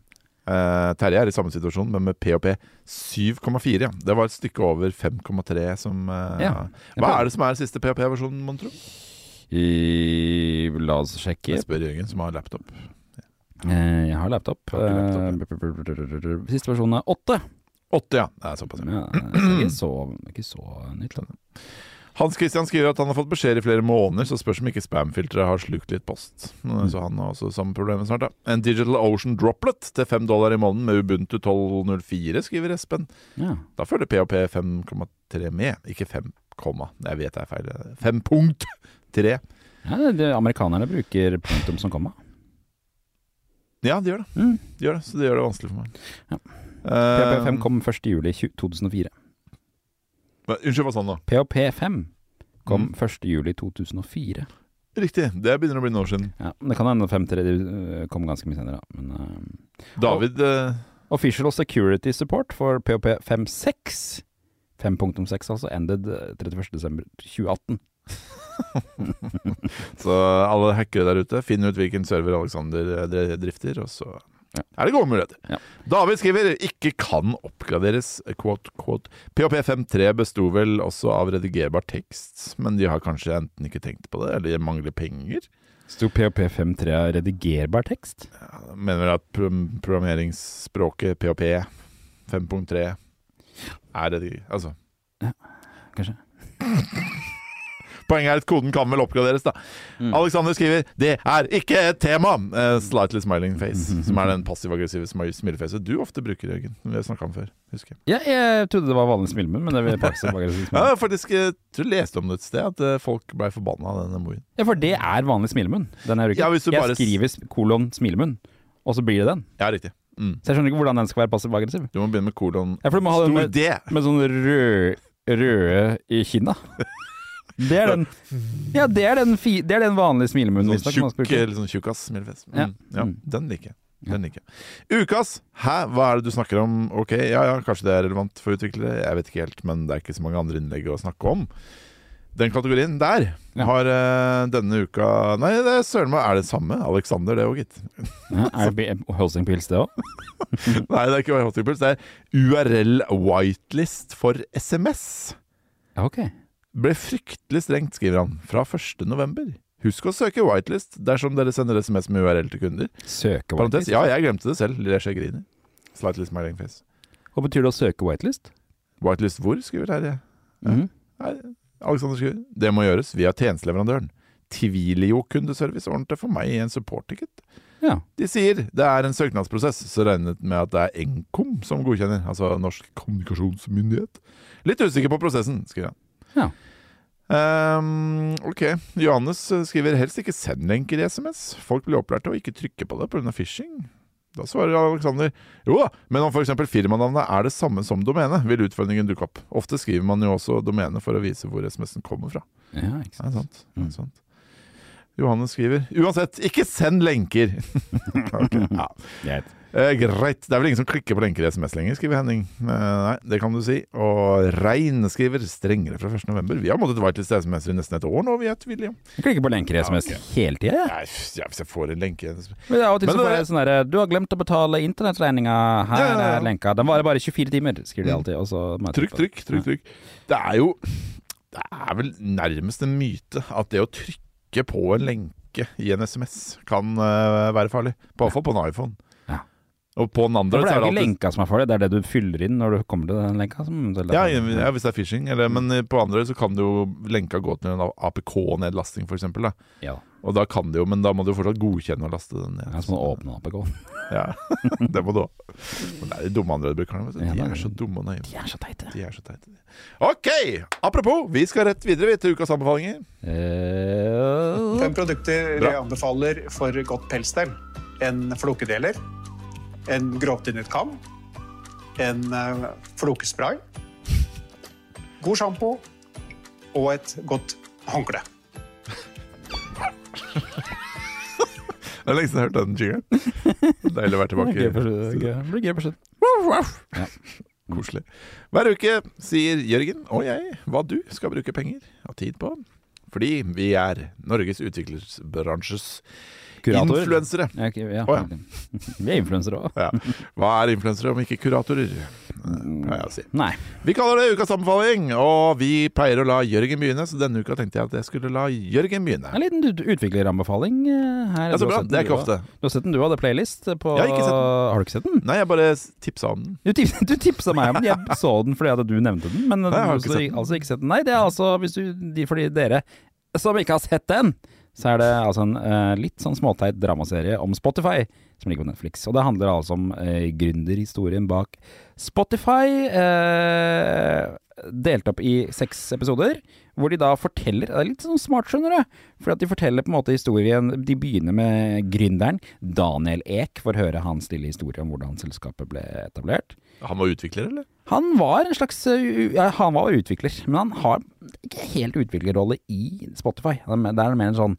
Speaker 2: Eh, Terje er i samme situasjon, men med PHP 7,4. Ja. Det var et stykke over 5,3 som uh,
Speaker 1: Ja.
Speaker 2: Hva er det som er siste PHP-versjonen, mon tro?
Speaker 1: La oss sjekke.
Speaker 2: Jeg spør Jørgen, som har laptop.
Speaker 1: Eh, jeg har laptop.
Speaker 2: Laptop,
Speaker 1: Siste versjon er åtte.
Speaker 2: Åtte, ja. Det er såpass. Ja,
Speaker 1: det er ikke så, ikke så nytt. Da.
Speaker 2: Hans Christian skriver at han har fått beskjed i flere måneder, så spørs om ikke spamfilteret har slukt litt post. Så han har også samme problemet snart, da. En Digital Ocean Droplet til fem dollar i måneden med Ubuntu 12.04, skriver Espen.
Speaker 1: Ja.
Speaker 2: Da følger PHP 5,3 med, ikke 5, jeg vet det er feil. 5.3.
Speaker 1: Ja, det, det, amerikanerne bruker punktum som komma.
Speaker 2: Ja, de gjør det.
Speaker 1: Mm.
Speaker 2: De gjør det, så det gjør det vanskelig for meg.
Speaker 1: Ja.
Speaker 2: Eh,
Speaker 1: PHP5 kom 1.
Speaker 2: Unnskyld, hva sa han da?
Speaker 1: PHP5 kom
Speaker 2: Mm.
Speaker 1: 1. juli 2004.
Speaker 2: Riktig, det begynner å bli noen år siden.
Speaker 1: Ja, men Det kan hende 5.3 øh, kom ganske mye senere, da. Men uh,
Speaker 2: David eh,
Speaker 1: Official Security Support for PHP 5.6 5.6 altså ended øh, 31.12.2018.
Speaker 2: Så alle hackere der ute, finn ut hvilken server Alexander eh, drifter, og så
Speaker 1: Ja.
Speaker 2: er det gode muligheter.
Speaker 1: Ja.
Speaker 2: David skriver 'ikke kan oppgraderes'. Quote, quote. PHP 5.3 besto vel også av redigerbar tekst, men de har kanskje enten ikke tenkt på det, eller mangler penger.
Speaker 1: Sto PHP 5.3 av redigerbar tekst?
Speaker 2: Ja, mener vel at pro programmeringsspråket PHP 5.3 er rediger... Altså.
Speaker 1: Kanskje?
Speaker 2: Poenget er at koden kan vel oppgraderes, da.
Speaker 1: Mm.
Speaker 2: Alexander skriver 'Det er ikke et tema'! Uh, slightly smiling face. Som er den passiv-aggressive smi- smilefacet du ofte bruker, Jørgen. Vi har snakka om før, husker jeg.
Speaker 1: Ja, jeg trodde det var vanlig smilemunn, men det vil passiv-aggressiv smile.
Speaker 2: Ja, faktisk jeg tror jeg leste om det et sted, at eh, folk blei forbanna av den emojien.
Speaker 1: Ja, for det er vanlig smilemunn. Den jeg bruker.
Speaker 2: Ja, hvis du
Speaker 1: jeg
Speaker 2: bare
Speaker 1: skriver kolon smilemunn, og så blir det den.
Speaker 2: Ja, riktig. Mm.
Speaker 1: Så jeg skjønner ikke hvordan den skal være passiv-aggressiv.
Speaker 2: Du må begynne med kolon
Speaker 1: Ja, for du må ha den med, med sånn rød, røde i kinna. Det er den Ja, det er den, fi, det er den vanlige smilemunnen.
Speaker 2: Sånn
Speaker 1: skal
Speaker 2: tjukk, liksom tjukkas smilefjes.
Speaker 1: Ja.
Speaker 2: Mm. Ja,
Speaker 1: ja.
Speaker 2: den liker jeg. Den liker jeg. Ukas! Hæ, hva er det du snakker om? Ok, ja ja, kanskje det er relevant for utviklere. Jeg vet ikke helt, men det er ikke så mange andre innlegg å snakke om. Den kategorien der
Speaker 1: Ja.
Speaker 2: har uh, denne uka Nei, det er søren meg er det samme. Alexander, det òg, gitt.
Speaker 1: Ja, er det Hostingpils, det òg?
Speaker 2: Nei, det er ikke Hotipulse. Det er URL whitelist for SMS.
Speaker 1: Ja, ok.
Speaker 2: Ble fryktelig strengt, skriver han, fra 1. november. Husk å søke whitelist dersom dere sender SMS med URL til kunder.
Speaker 1: Søke
Speaker 2: Parentes,
Speaker 1: whitelist?
Speaker 2: ja, jeg glemte det selv. Lesje griner. Slightly smiling face.
Speaker 1: Hva betyr det å søke whitelist?
Speaker 2: Whitelist hvor, skriver Terje. Ja.
Speaker 1: Mm.
Speaker 2: Nei, Alexander skriver. Det må gjøres via tjenesteleverandøren. Tvilio kundeservice ordnet det for meg i en support-ticket.
Speaker 1: Ja.
Speaker 2: De sier det er en søknadsprosess, så regnet med at det er Nkom som godkjenner, altså Norsk kommunikasjonsmyndighet. Litt usikker på prosessen, skriver han.
Speaker 1: Ja.
Speaker 2: Um, ok. Johannes eh, skriver helst ikke send lenker i SMS. Folk blir opplært til å ikke trykke på det pga. phishing. Da svarer Alexander jo da, men om f.eks. firmanavnet er det samme som domenet, vil utfordringen dukke opp. Ofte skriver man jo også domenet for å vise hvor SMS-en kommer fra.
Speaker 1: Ja, ikke
Speaker 2: Det
Speaker 1: sant.
Speaker 2: er sant. Det
Speaker 1: Mm.
Speaker 2: sant. Johannes skriver uansett, ikke send lenker! okay, ja.
Speaker 1: Greit.
Speaker 2: Eh, greit. Det er vel ingen som klikker på lenker i SMS lenger, skriver Henning. Eh, nei, det kan du si. Og Rein skriver strengere fra 1. november. Vi har måttet være til SMS-er i nesten et år nå, vi er William.
Speaker 1: Jeg klikker på lenker i SMS
Speaker 2: Ja, okay.
Speaker 1: hele tida, jeg.
Speaker 2: Ja, hvis jeg får en lenke
Speaker 1: Men av og til så får jeg sånn derre Du har glemt å betale internettregninga. Her
Speaker 2: Ja,
Speaker 1: er lenka. Den varer bare 24 timer, skriver de
Speaker 2: Mm.
Speaker 1: alltid. Og så må
Speaker 2: Trykk, trykk, trykk, trykk. Det er jo Det er vel nærmest en myte at det å trykke på en lenke i en SMS kan uh, være farlig. På hvert fall på en iPhone.
Speaker 1: Ja.
Speaker 2: Og på en
Speaker 1: Ja,
Speaker 2: Android
Speaker 1: for det er jo ikke lenka som er farlig, det er det du fyller inn når du kommer til den lenka. Som,
Speaker 2: ja, ja, hvis det er phishing. Eller, men eh, på Android så kan jo lenka gå til en APK-nedlasting, f.eks.
Speaker 1: ja.
Speaker 2: Og da kan det jo, men da må du fortsatt godkjenne å laste den ned.
Speaker 1: Ja, så må du åpne APK.
Speaker 2: Ja, det må du òg. Men det er de dumme Android-brukerne. vet du. De
Speaker 1: er
Speaker 2: er så dumme og naive.
Speaker 1: De er så teite.
Speaker 2: De er så teite. Ok, apropos, vi skal rett videre til ukas anbefalinger.
Speaker 1: Eh,
Speaker 5: Fem produkter
Speaker 2: Bra.
Speaker 5: jeg anbefaler for godt pelsstell. En flokedeler, en grovtynnet kam, en uh, flokespray, god sjampo og et godt håndkle.
Speaker 2: Det er lenge siden jeg har hørt den jingeren. Deilig å være tilbake.
Speaker 1: det blir gøy på- det blir gøy på slutt.
Speaker 2: Koselig. Hver uke sier Jørgen og jeg hva du skal bruke penger og tid på. Fordi vi er Norges utviklingsbransjes
Speaker 1: Kurator.
Speaker 2: influensere.
Speaker 1: Ja, okay, ja.
Speaker 2: Oh, ja.
Speaker 1: Vi er influensere òg.
Speaker 2: Ja. Hva er influensere om ikke kuratorer? Jeg si. Vi kaller det Ukas anbefaling, og vi pleier å la Jørgen begynne, så denne uka tenkte jeg at jeg skulle la Jørgen begynne.
Speaker 1: En liten ut- utvikleranbefaling eh, her.
Speaker 2: Ja, så bra. Det er ikke ofte.
Speaker 1: Du har sett den, du hadde playlist på
Speaker 2: Jeg har ikke sett den.
Speaker 1: Har du ikke sett den?
Speaker 2: Nei, jeg bare tipsa om den.
Speaker 1: Du, tips, du tipsa meg om den. Jeg så den fordi at du nevnte den. Men
Speaker 2: Nei, jeg har ikke sett den.
Speaker 1: altså ikke sett den. Nei, det er altså hvis du, de, fordi dere som ikke har sett den, så er det altså en eh, litt sånn småteit dramaserie om Spotify som ligger på Netflix. Og det handler altså om eh, gründerhistorien bak Spotify. eh, delt opp i seks episoder, hvor de da forteller Det er litt sånn smart, skjønner du. For at de forteller på en måte historien De begynner med gründeren. Daniel Ek å høre hans lille historie om hvordan selskapet ble etablert.
Speaker 2: Han var utvikler, eller?
Speaker 1: Han var en slags uh, ja, Han var utvikler, men han har ikke helt utviklerrolle i Spotify. Det er mer- er en sånn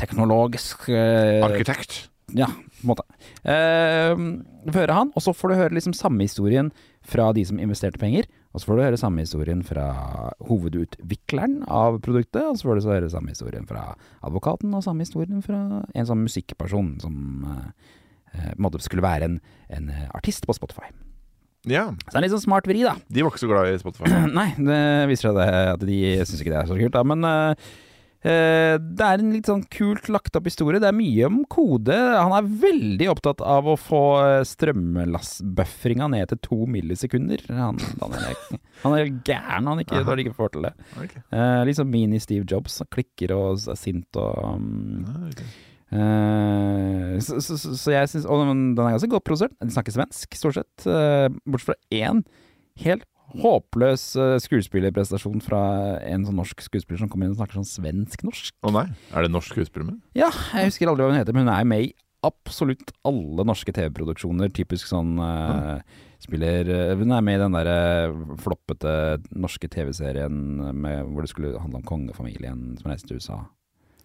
Speaker 1: teknologisk uh,
Speaker 2: Arkitekt.
Speaker 1: ja, på en måte. Uh, du får høre han, og så får du høre liksom samme historien fra de som investerte penger. Og så får du høre samme historien fra hovedutvikleren av produktet. Og så får du så høre samme historien fra advokaten, og samme historien fra en sånn musikkperson som uh, eh, på en måte skulle være en, en eh, artist på Spotify.
Speaker 2: Ja.
Speaker 1: Så det er en litt sånn smart vri, da.
Speaker 2: De var ikke så glad i Spotify.
Speaker 1: Nei, det viser seg det at de syns ikke det er så kult, da. Men eh, eh, det er en litt sånn kult lagt opp historie. Det er mye om kode. Han er veldig opptatt av å få eh, ned til to millisekunder. Han, han, er, han er gæren han ikke, når han ikke får til det.
Speaker 2: Okay.
Speaker 1: Eh, sånn mini-Steve Jobs. Han klikker og er sint og um,
Speaker 2: okay.
Speaker 1: Eh, så, så, så, så jeg syns Og den den er ganske godt produsert. De snakker svensk, stort sett. Bortsett fra én helt håpløs eh, skuespillerprestasjon fra en sånn norsk skuespiller som kommer inn og snakker sånn svensk-norsk.
Speaker 2: Å nei, er det norsk skuespiller med?
Speaker 1: Ja, jeg husker aldri hva hun heter, men hun er med i absolutt alle norske TV-produksjoner. Typisk sånn uh, Spiller eh, Hun er med i den derre floppete norske TV-serien hvor det skulle handle om kongefamilien som reiste til USA.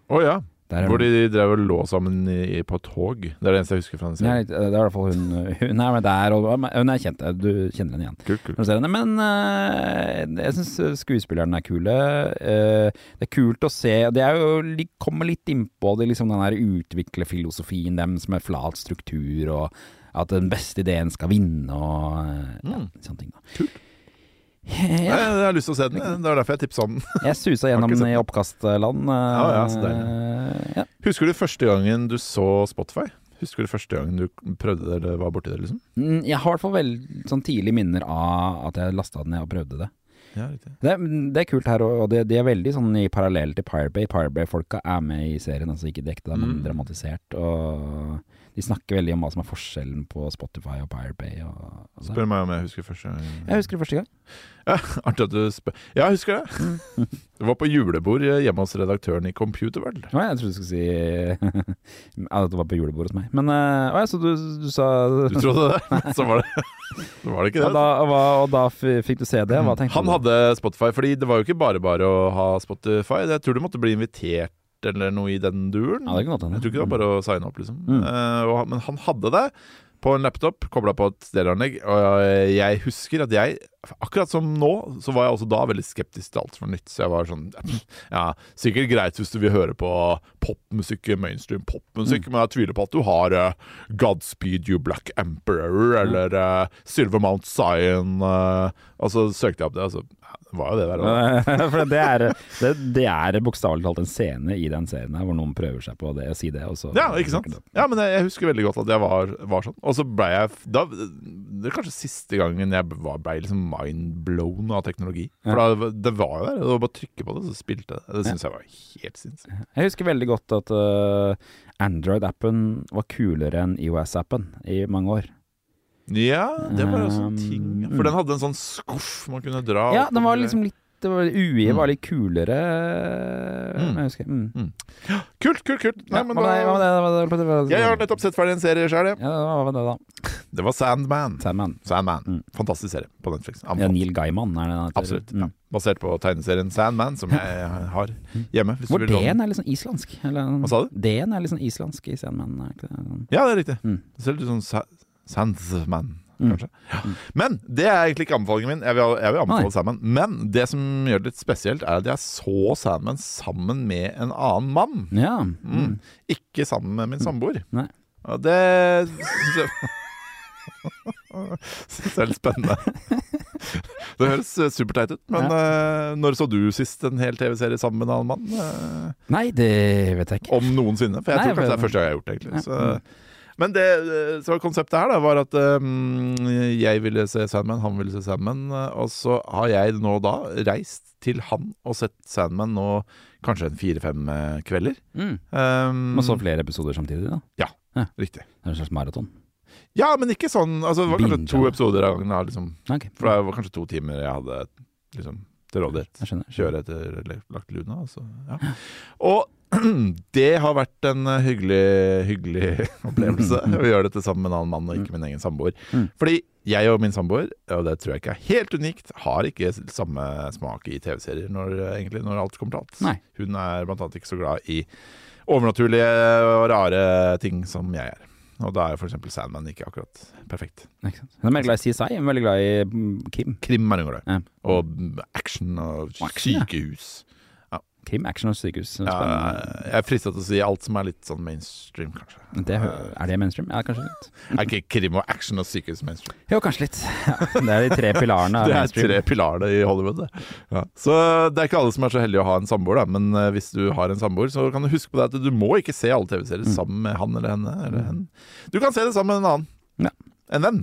Speaker 2: Å ja.
Speaker 1: Der er
Speaker 2: Hvor de drev og lå sammen i, på tog. Det er det eneste jeg husker fra den serien.
Speaker 1: det er i hvert fall hun Hun er med der, og hun er kjent. Du kjenner henne igjen. Kul, kul. henne. Men eh, jeg syns skuespillerne er kule. Eh, det er kult å se Det er jo, de kommer litt innpå det, liksom den der utviklerfilosofien deres med flat struktur, og at den beste ideen skal vinne, og ja,
Speaker 2: Mm.
Speaker 1: sånne ting. da.
Speaker 2: Kult.
Speaker 1: Ja,
Speaker 2: Jeg, jeg har lyst til å se den. Det var derfor jeg tipsa om den.
Speaker 1: jeg susa gjennom den i oppkastland. eh,
Speaker 2: Ja, ja, så
Speaker 1: ja.
Speaker 2: Husker du første gangen du så Spotify? Husker du første gangen du prøvde det eller var borti det? liksom?
Speaker 1: Mm, Jeg har i hvert fall veldig sånn tidlige minner av at jeg lasta den ned og prøvde det.
Speaker 2: Ja.
Speaker 1: Det, er- det er kult her, og det, de er veldig sånn i parallell til Pirate Pirate-folka er med i serien, altså ikke dekket, men
Speaker 2: Mm.
Speaker 1: dramatisert. Og de snakker veldig om hva som er forskjellen på Spotify og Pirate Bay. Og, og.
Speaker 2: Spør meg om jeg husker første gang.
Speaker 1: Jeg husker det første gang.
Speaker 2: Ja, artig at du spør. Ja, jeg husker det.
Speaker 1: Mm.
Speaker 2: Det var på julebord hjemme hos redaktøren i Computerworld.
Speaker 1: Å, jeg trodde du skulle si ja, det var på julebord hos meg. Men eh, å, ja, så du, du sa
Speaker 2: Du trodde det, men så var det, så var det ikke
Speaker 1: og
Speaker 2: det.
Speaker 1: da, og, og da fikk du se det? Hva tenkte
Speaker 2: Han
Speaker 1: du?
Speaker 2: hadde Spotify, fordi det var jo ikke bare bare å ha Spotify. Jeg tror du måtte bli invitert eller noe i den duren.
Speaker 1: Ja.
Speaker 2: Jeg tror ikke det var bare å signe opp, liksom.
Speaker 1: Mm.
Speaker 2: Uh, og, men han hadde det på en laptop, kobla på et stereoanlegg. Og jeg husker at jeg, akkurat som nå, så var jeg også da veldig skeptisk til alt som var nytt. Så jeg var sånn Ja, sikkert greit hvis du vil høre på popmusikk, mainstream popmusikk, men jeg tviler på at du har uh, Godspeed You Black Emperor eller uh, Silver Mount Zion. Uh, og så søkte jeg opp det, og så var jo det der.
Speaker 1: For det er, det, det er bokstavelig talt en scene i den serien her hvor noen prøver seg på det, å si det,
Speaker 2: Ja, ikke sant? Ja, men jeg, husker veldig godt at jeg var, var sånn. Og så ble jeg da, Det er kanskje siste gangen jeg var, ble liksom mindblown av teknologi. For da, det var jo der. Det var bare å trykke på det, så spilte det. Det syns jeg var helt sinnssykt.
Speaker 1: Jeg husker veldig godt at uh, Android-appen var kulere enn IOS-appen i mange år.
Speaker 2: Ja, det var også sånn
Speaker 1: Um,
Speaker 2: ting.
Speaker 1: mm.
Speaker 2: For den hadde en sånn skuff man kunne dra
Speaker 1: Ja, den var liksom litt det var, UI
Speaker 2: Mm.
Speaker 1: var litt kulere,
Speaker 2: Mm.
Speaker 1: jeg husker. Mm.
Speaker 2: Kult, kult, kult. Nei,
Speaker 1: Ja,
Speaker 2: men da
Speaker 1: det- det- det-
Speaker 2: Jeg har nettopp sett ferdig en serie sjøl, jeg.
Speaker 1: Ja, det, var det da?
Speaker 2: Det var Sandman.
Speaker 1: Sandman.
Speaker 2: Sandman.
Speaker 1: Mm.
Speaker 2: Fantastisk serie på Netflix.
Speaker 1: Ja, Neil Gaiman er det den.
Speaker 2: Absolutt.
Speaker 1: Mm.
Speaker 2: Ja. Basert på tegneserien Sandman, som jeg har hjemme. Hvis
Speaker 1: Hvor
Speaker 2: den.
Speaker 1: Er litt sånn islandsk. Eller,
Speaker 2: Hva sa du?
Speaker 1: D-en er litt sånn islandsk i Sandman. er ikke det?
Speaker 2: Ja, det er riktig.
Speaker 1: Mm.
Speaker 2: Det ser litt ut som Sa Sandsman,
Speaker 1: Mm.
Speaker 2: Ja. Men det er egentlig ikke anbefalingen min. Jeg vil, jeg vil anbefale
Speaker 1: Nei.
Speaker 2: Salmon. Men det som gjør det litt spesielt, er at jeg så Salmon sammen med en annen mann.
Speaker 1: Ja.
Speaker 2: Mm.
Speaker 1: Mm.
Speaker 2: Ikke sammen med min samboer.
Speaker 1: Nei.
Speaker 2: Og det syns jeg er litt spennende. Det høres superteit ut, men eh, når så du sist en hel TV-serie sammen med en annen mann? Uh,
Speaker 1: Nei, det vet jeg ikke.
Speaker 2: Om noensinne, for jeg
Speaker 1: Nei,
Speaker 2: tror kanskje det er første gang jeg har gjort det. egentlig
Speaker 1: Ja.
Speaker 2: så, Men det, så konseptet her da var at um, jeg ville se Sandman, han ville se Sandman. eh, Og så har jeg nå da reist til han og sett Sandman nå kanskje en fire-fem eh, kvelder.
Speaker 1: Mm.
Speaker 2: Um,
Speaker 1: og så flere episoder samtidig, da.
Speaker 2: Ja, Riktig.
Speaker 1: Det er en slags maraton.
Speaker 2: Ja, men ikke sånn altså, Det var kanskje
Speaker 1: Binge,
Speaker 2: to episoder av gangen. Liksom,
Speaker 1: Okay.
Speaker 2: for det var kanskje to timer jeg hadde liksom, til rådighet. kjøre etter lagt luna. Altså. Ja. Og det har vært en eh, hyggelig, hyggelig opplevelse å gjøre dette sammen med en annen mann og ikke min egen samboer.
Speaker 1: Mm.
Speaker 2: Fordi jeg og min samboer, og det tror jeg ikke er helt unikt, har ikke samme smak i TV-serier når, egentlig, når alt kommer til alt.
Speaker 1: Nei.
Speaker 2: Hun er blant annet ikke så glad i overnaturlige og rare ting som jeg er. Og da er f.eks. Sandman ikke akkurat perfekt.
Speaker 1: Ikke? Hun er veldig glad i CSI, hun er veldig glad i Kim. krim.
Speaker 2: Er hun glad i.
Speaker 1: Ja.
Speaker 2: Og action og sykehus.
Speaker 1: Krim, action og sykehus.
Speaker 2: Ja,
Speaker 1: Spennende.
Speaker 2: jeg er frista til å si alt som er litt sånn mainstream, kanskje.
Speaker 1: Det, er det mainstream? Ja, kanskje litt.
Speaker 2: Er ikke krim og action og sykehus mainstream?
Speaker 1: Jo, kanskje litt. Ja, det er de tre pilarene
Speaker 2: Det er
Speaker 1: mainstream.
Speaker 2: tre pilarene i Hollywood. Det. Ja. Så det er ikke alle som er så heldige å ha en samboer, da. Men eh, hvis du har en samboer, så kan du huske på det at du må ikke se alle TV-serier
Speaker 1: Mm.
Speaker 2: sammen med han eller henne. Eller henne. Du kan se det sammen med en annen.
Speaker 1: Ja.
Speaker 2: En venn.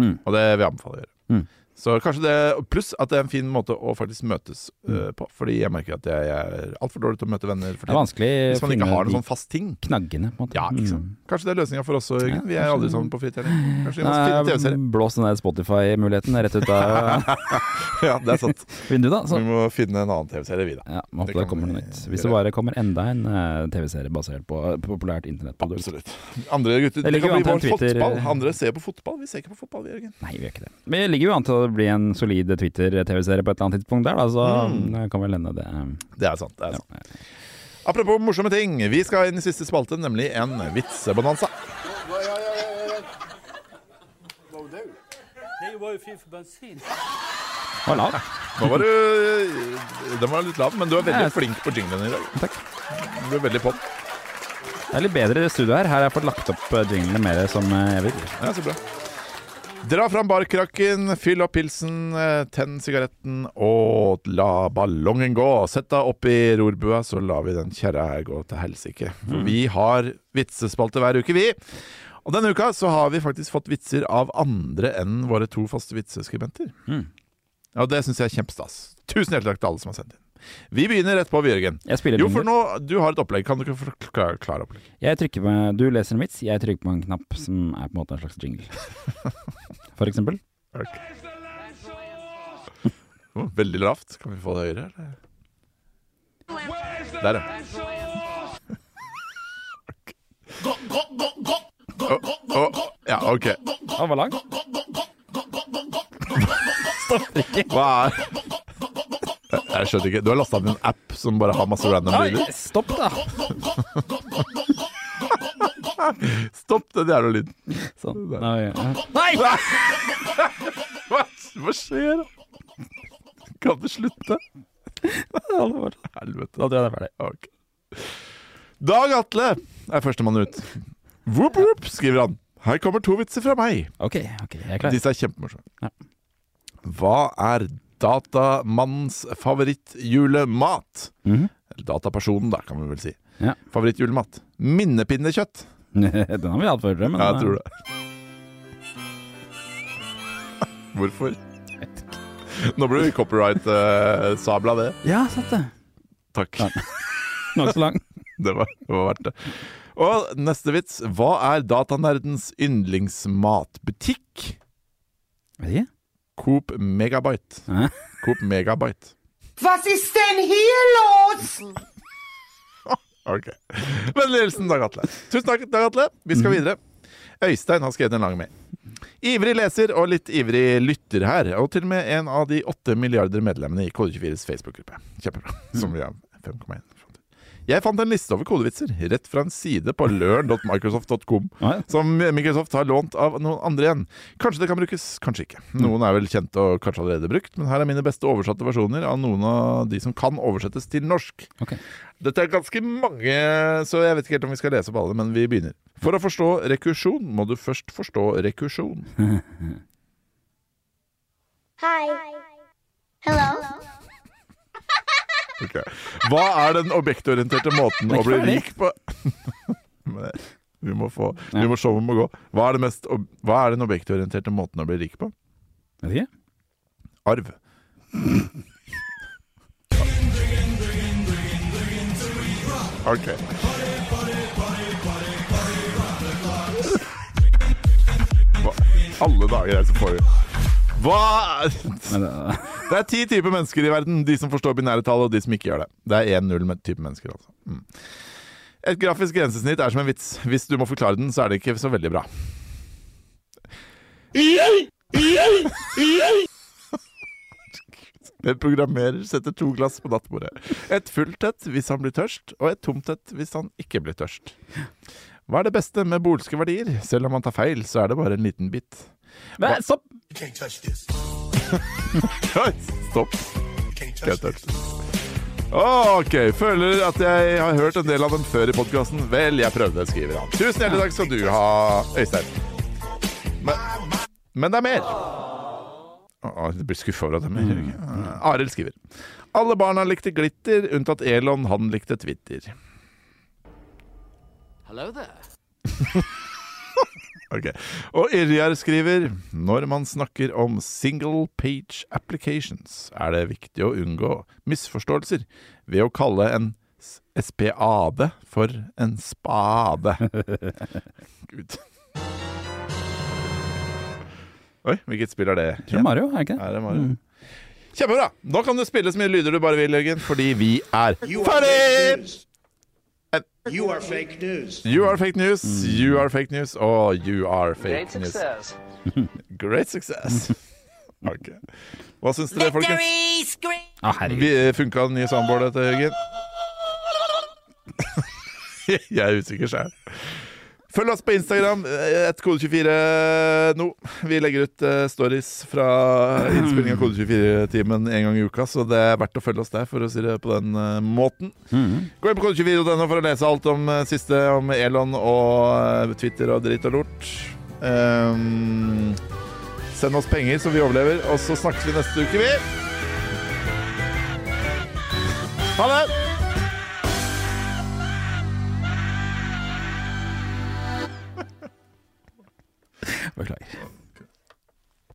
Speaker 1: Mm.
Speaker 2: Og det vil jeg anbefale å gjøre. Så kanskje det, Pluss at det er en fin måte å faktisk møtes uh, på. Fordi jeg merker at jeg, er altfor dårlig til å møte venner. For
Speaker 1: Det er vanskelig
Speaker 2: Hvis man ikke har noen sånn fast ting.
Speaker 1: knaggene, på en måte.
Speaker 2: Ja, ikke sant?
Speaker 1: Mm.
Speaker 2: Kanskje det er løsninga for oss òg, Jørgen. Vi er aldri sammen på fritid lenger. Kanskje vi må finne
Speaker 1: Nei,
Speaker 2: TV-serie.
Speaker 1: Blås den der Spotify-muligheten rett ut av
Speaker 2: Ja, det er sant.
Speaker 1: Vindu, da. Så.
Speaker 2: Vi må finne en annen TV-serie, vi, da.
Speaker 1: Ja, må
Speaker 2: Det
Speaker 1: det kommer noe nytt. Hvis det bare kommer enda en eh, TV-serie basert på eh, populært internettprodukt.
Speaker 2: Absolutt. Andre gutter
Speaker 1: Det
Speaker 2: Det kan bli vår fotball. Andre ser på fotball. Vi ser ikke på fotball, vi, Jørgen.
Speaker 1: Nei, vi gjør ikke det. Vi ligger jo an til å bli en solid Twitter-TV-serie på et eller annet tidspunkt der, da, så
Speaker 2: Mm.
Speaker 1: det kan vel hende det.
Speaker 2: Det er sant. det er
Speaker 1: Ja.
Speaker 2: Apropos morsomme ting. Vi skal inn i siste spalte, nemlig en vitsebonanza.
Speaker 6: Det var jo fyr for bensin.
Speaker 1: Var lav.
Speaker 2: Nå var du Den var litt lav, men du er veldig
Speaker 1: Ja.
Speaker 2: flink på jinglen i dag.
Speaker 1: Takk.
Speaker 2: Du er veldig på den.
Speaker 1: Det er litt bedre i studio her. Her har jeg fått lagt opp eh, jinglene mer som eh, jeg vil.
Speaker 2: Ja, så bra. Dra fram barkrakken, fyll opp pilsen, eh, tenn sigaretten og la ballongen gå. Sett deg opp i rorbua, så lar vi den kjerra her gå til helsike. For vi har vitsespalte hver uke, vi. Og denne uka så har vi faktisk fått vitser av andre enn våre to faste vitseskribenter.
Speaker 1: Mm.
Speaker 2: Og det syns jeg er kjempestas. Tusen hjertelig takk til alle som har sendt inn. Vi begynner rett på, Jørgen.
Speaker 1: Jeg spiller
Speaker 2: Jo, for nå, du har et opplegg. Kan du ikke forklare klare opplegg?
Speaker 1: Jeg trykker på, du leser en vits, jeg trykker på en knapp som er på en måte en slags jingle. For eksempel.
Speaker 2: Oh, veldig lavt. Kan vi få det høyere? eller? Der, ja. Ja, OK.
Speaker 1: Han var lang.
Speaker 2: Hva er Jeg skjønner ikke. Du har lasta ned en app som bare har masse random lyder?
Speaker 1: stopp, da.
Speaker 2: Stopp den jævla lyden.
Speaker 1: Sånn. Nei, ja. Nei!
Speaker 2: Hva, hva skjer? Kan du slutte? Helvete.
Speaker 1: Da tror jeg det er ferdig.
Speaker 2: Okay. Dag Atle er førstemann ut. Whoop, whoop, skriver han. Her kommer to vitser fra meg.
Speaker 1: OK, ok, jeg er klar.
Speaker 2: Disse er kjempemorsomme.
Speaker 1: Ja.
Speaker 2: Hva er datamannens favorittjulemat?
Speaker 1: Mhm.
Speaker 2: Eller datapersonen, da, kan vi vel si.
Speaker 1: Ja.
Speaker 2: Favorittjulemat. Minnepinnekjøtt.
Speaker 1: Den har vi hatt før. Men
Speaker 2: Ja, jeg tror det. Hvorfor? Nå blir vi copyright-sabla, det.
Speaker 1: Ja, sant det.
Speaker 2: Takk.
Speaker 1: Ja. Den var ikke så lang.
Speaker 2: Det var, det var verdt det. Og neste vits. Hva er datanerdens yndlingsmatbutikk?
Speaker 1: Hva er det?
Speaker 2: Coop Megabyte.
Speaker 1: Hæ?
Speaker 2: Coop Megabyte.
Speaker 6: Was ist denn hier los?
Speaker 2: Ok. Vennlig hilsen Dag Atle. Tusen takk, Dag Atle. Vi skal videre. Øystein har skrevet en lang mail. Ivrig leser og litt ivrig lytter her, og til og med en av de åtte milliarder medlemmene i Kode24s Facebook-gruppe. Kjempebra. Som vi har 5,1. Jeg fant en liste over kodevitser rett fra en side på learn.microsoft.com som Microsoft har lånt av noen andre igjen. Kanskje det kan brukes, kanskje ikke. Noen er vel kjent og kanskje allerede brukt, men her er mine beste oversatte versjoner av noen av de som kan oversettes til norsk.
Speaker 1: Okay.
Speaker 2: Dette er ganske mange, så jeg vet ikke helt om vi skal lese opp alle, men vi begynner. For å forstå rekursjon må du først forstå rekursjon.
Speaker 7: Hi. Hello.
Speaker 2: Ok. Hva er den objektorienterte måten å bli rik på? Vi må få, vi må showet må gå. Hva er, det mest, hva er den objektorienterte måten å bli rik på?
Speaker 1: Vet ikke.
Speaker 2: Arv. Ok. Hva alle dager er det som får Hva Det er ti typer mennesker i verden. De som forstår binære tall, og de som ikke gjør det. Det er én null med type mennesker, altså. Mm. Et grafisk grensesnitt er som en vits. Hvis du må forklare den, så er det ikke så veldig bra. En programmerer setter to glass på nattbordet. Et fullt et hvis han blir tørst, og et tomt et hvis han ikke blir tørst. Hva er det beste med bolske verdier? Selv om man tar feil, så er det bare en liten bit.
Speaker 1: Nei, stopp!
Speaker 2: Stopp. Can't touch this. Ok, føler at jeg har hørt en del av dem før i podkasten. Vel, jeg prøvde, skriver han. Tusen hjertelig takk skal du ha, Øystein. Men, men det er mer. Oh, jeg blir skuffa over at det er mer. Uh, Arild skriver. Alle barna likte glitter, unntatt Elon. Han likte Twitter.
Speaker 8: Hello there.
Speaker 2: Ok. Og Irjar skriver Når man snakker om single page applications, er det viktig å unngå misforståelser ved å kalle en SPAD for en spade. Gud. Oi, hvilket spill er det?
Speaker 1: Det er Mario, er det ikke?
Speaker 2: Er det Mario? Kjempebra! Nå kan du spille så mye lyder du bare vil, Jørgen, fordi vi er ferdig!
Speaker 5: You are fake news.
Speaker 2: You are fake news, you are fake news, og you are fake news. Great success. Ok. Hva syns dere, folkens?
Speaker 1: Ah, herregud.
Speaker 2: Vi, funka den nye soundboardet til Jørgen? Jeg er usikker sjøl. Følg oss på Instagram, eh, et kode24 nå. Vi legger ut eh, stories fra innspilling av Kode24-timen en gang i uka, så det er verdt å følge oss der, for å si det på den eh, måten. Gå inn på kode24.no for å lese alt om eh, siste om Elon og eh, Twitter og dritt og lort. Um, send oss penger så vi overlever, og så snakkes vi neste uke, vi. Ha det! Beklager.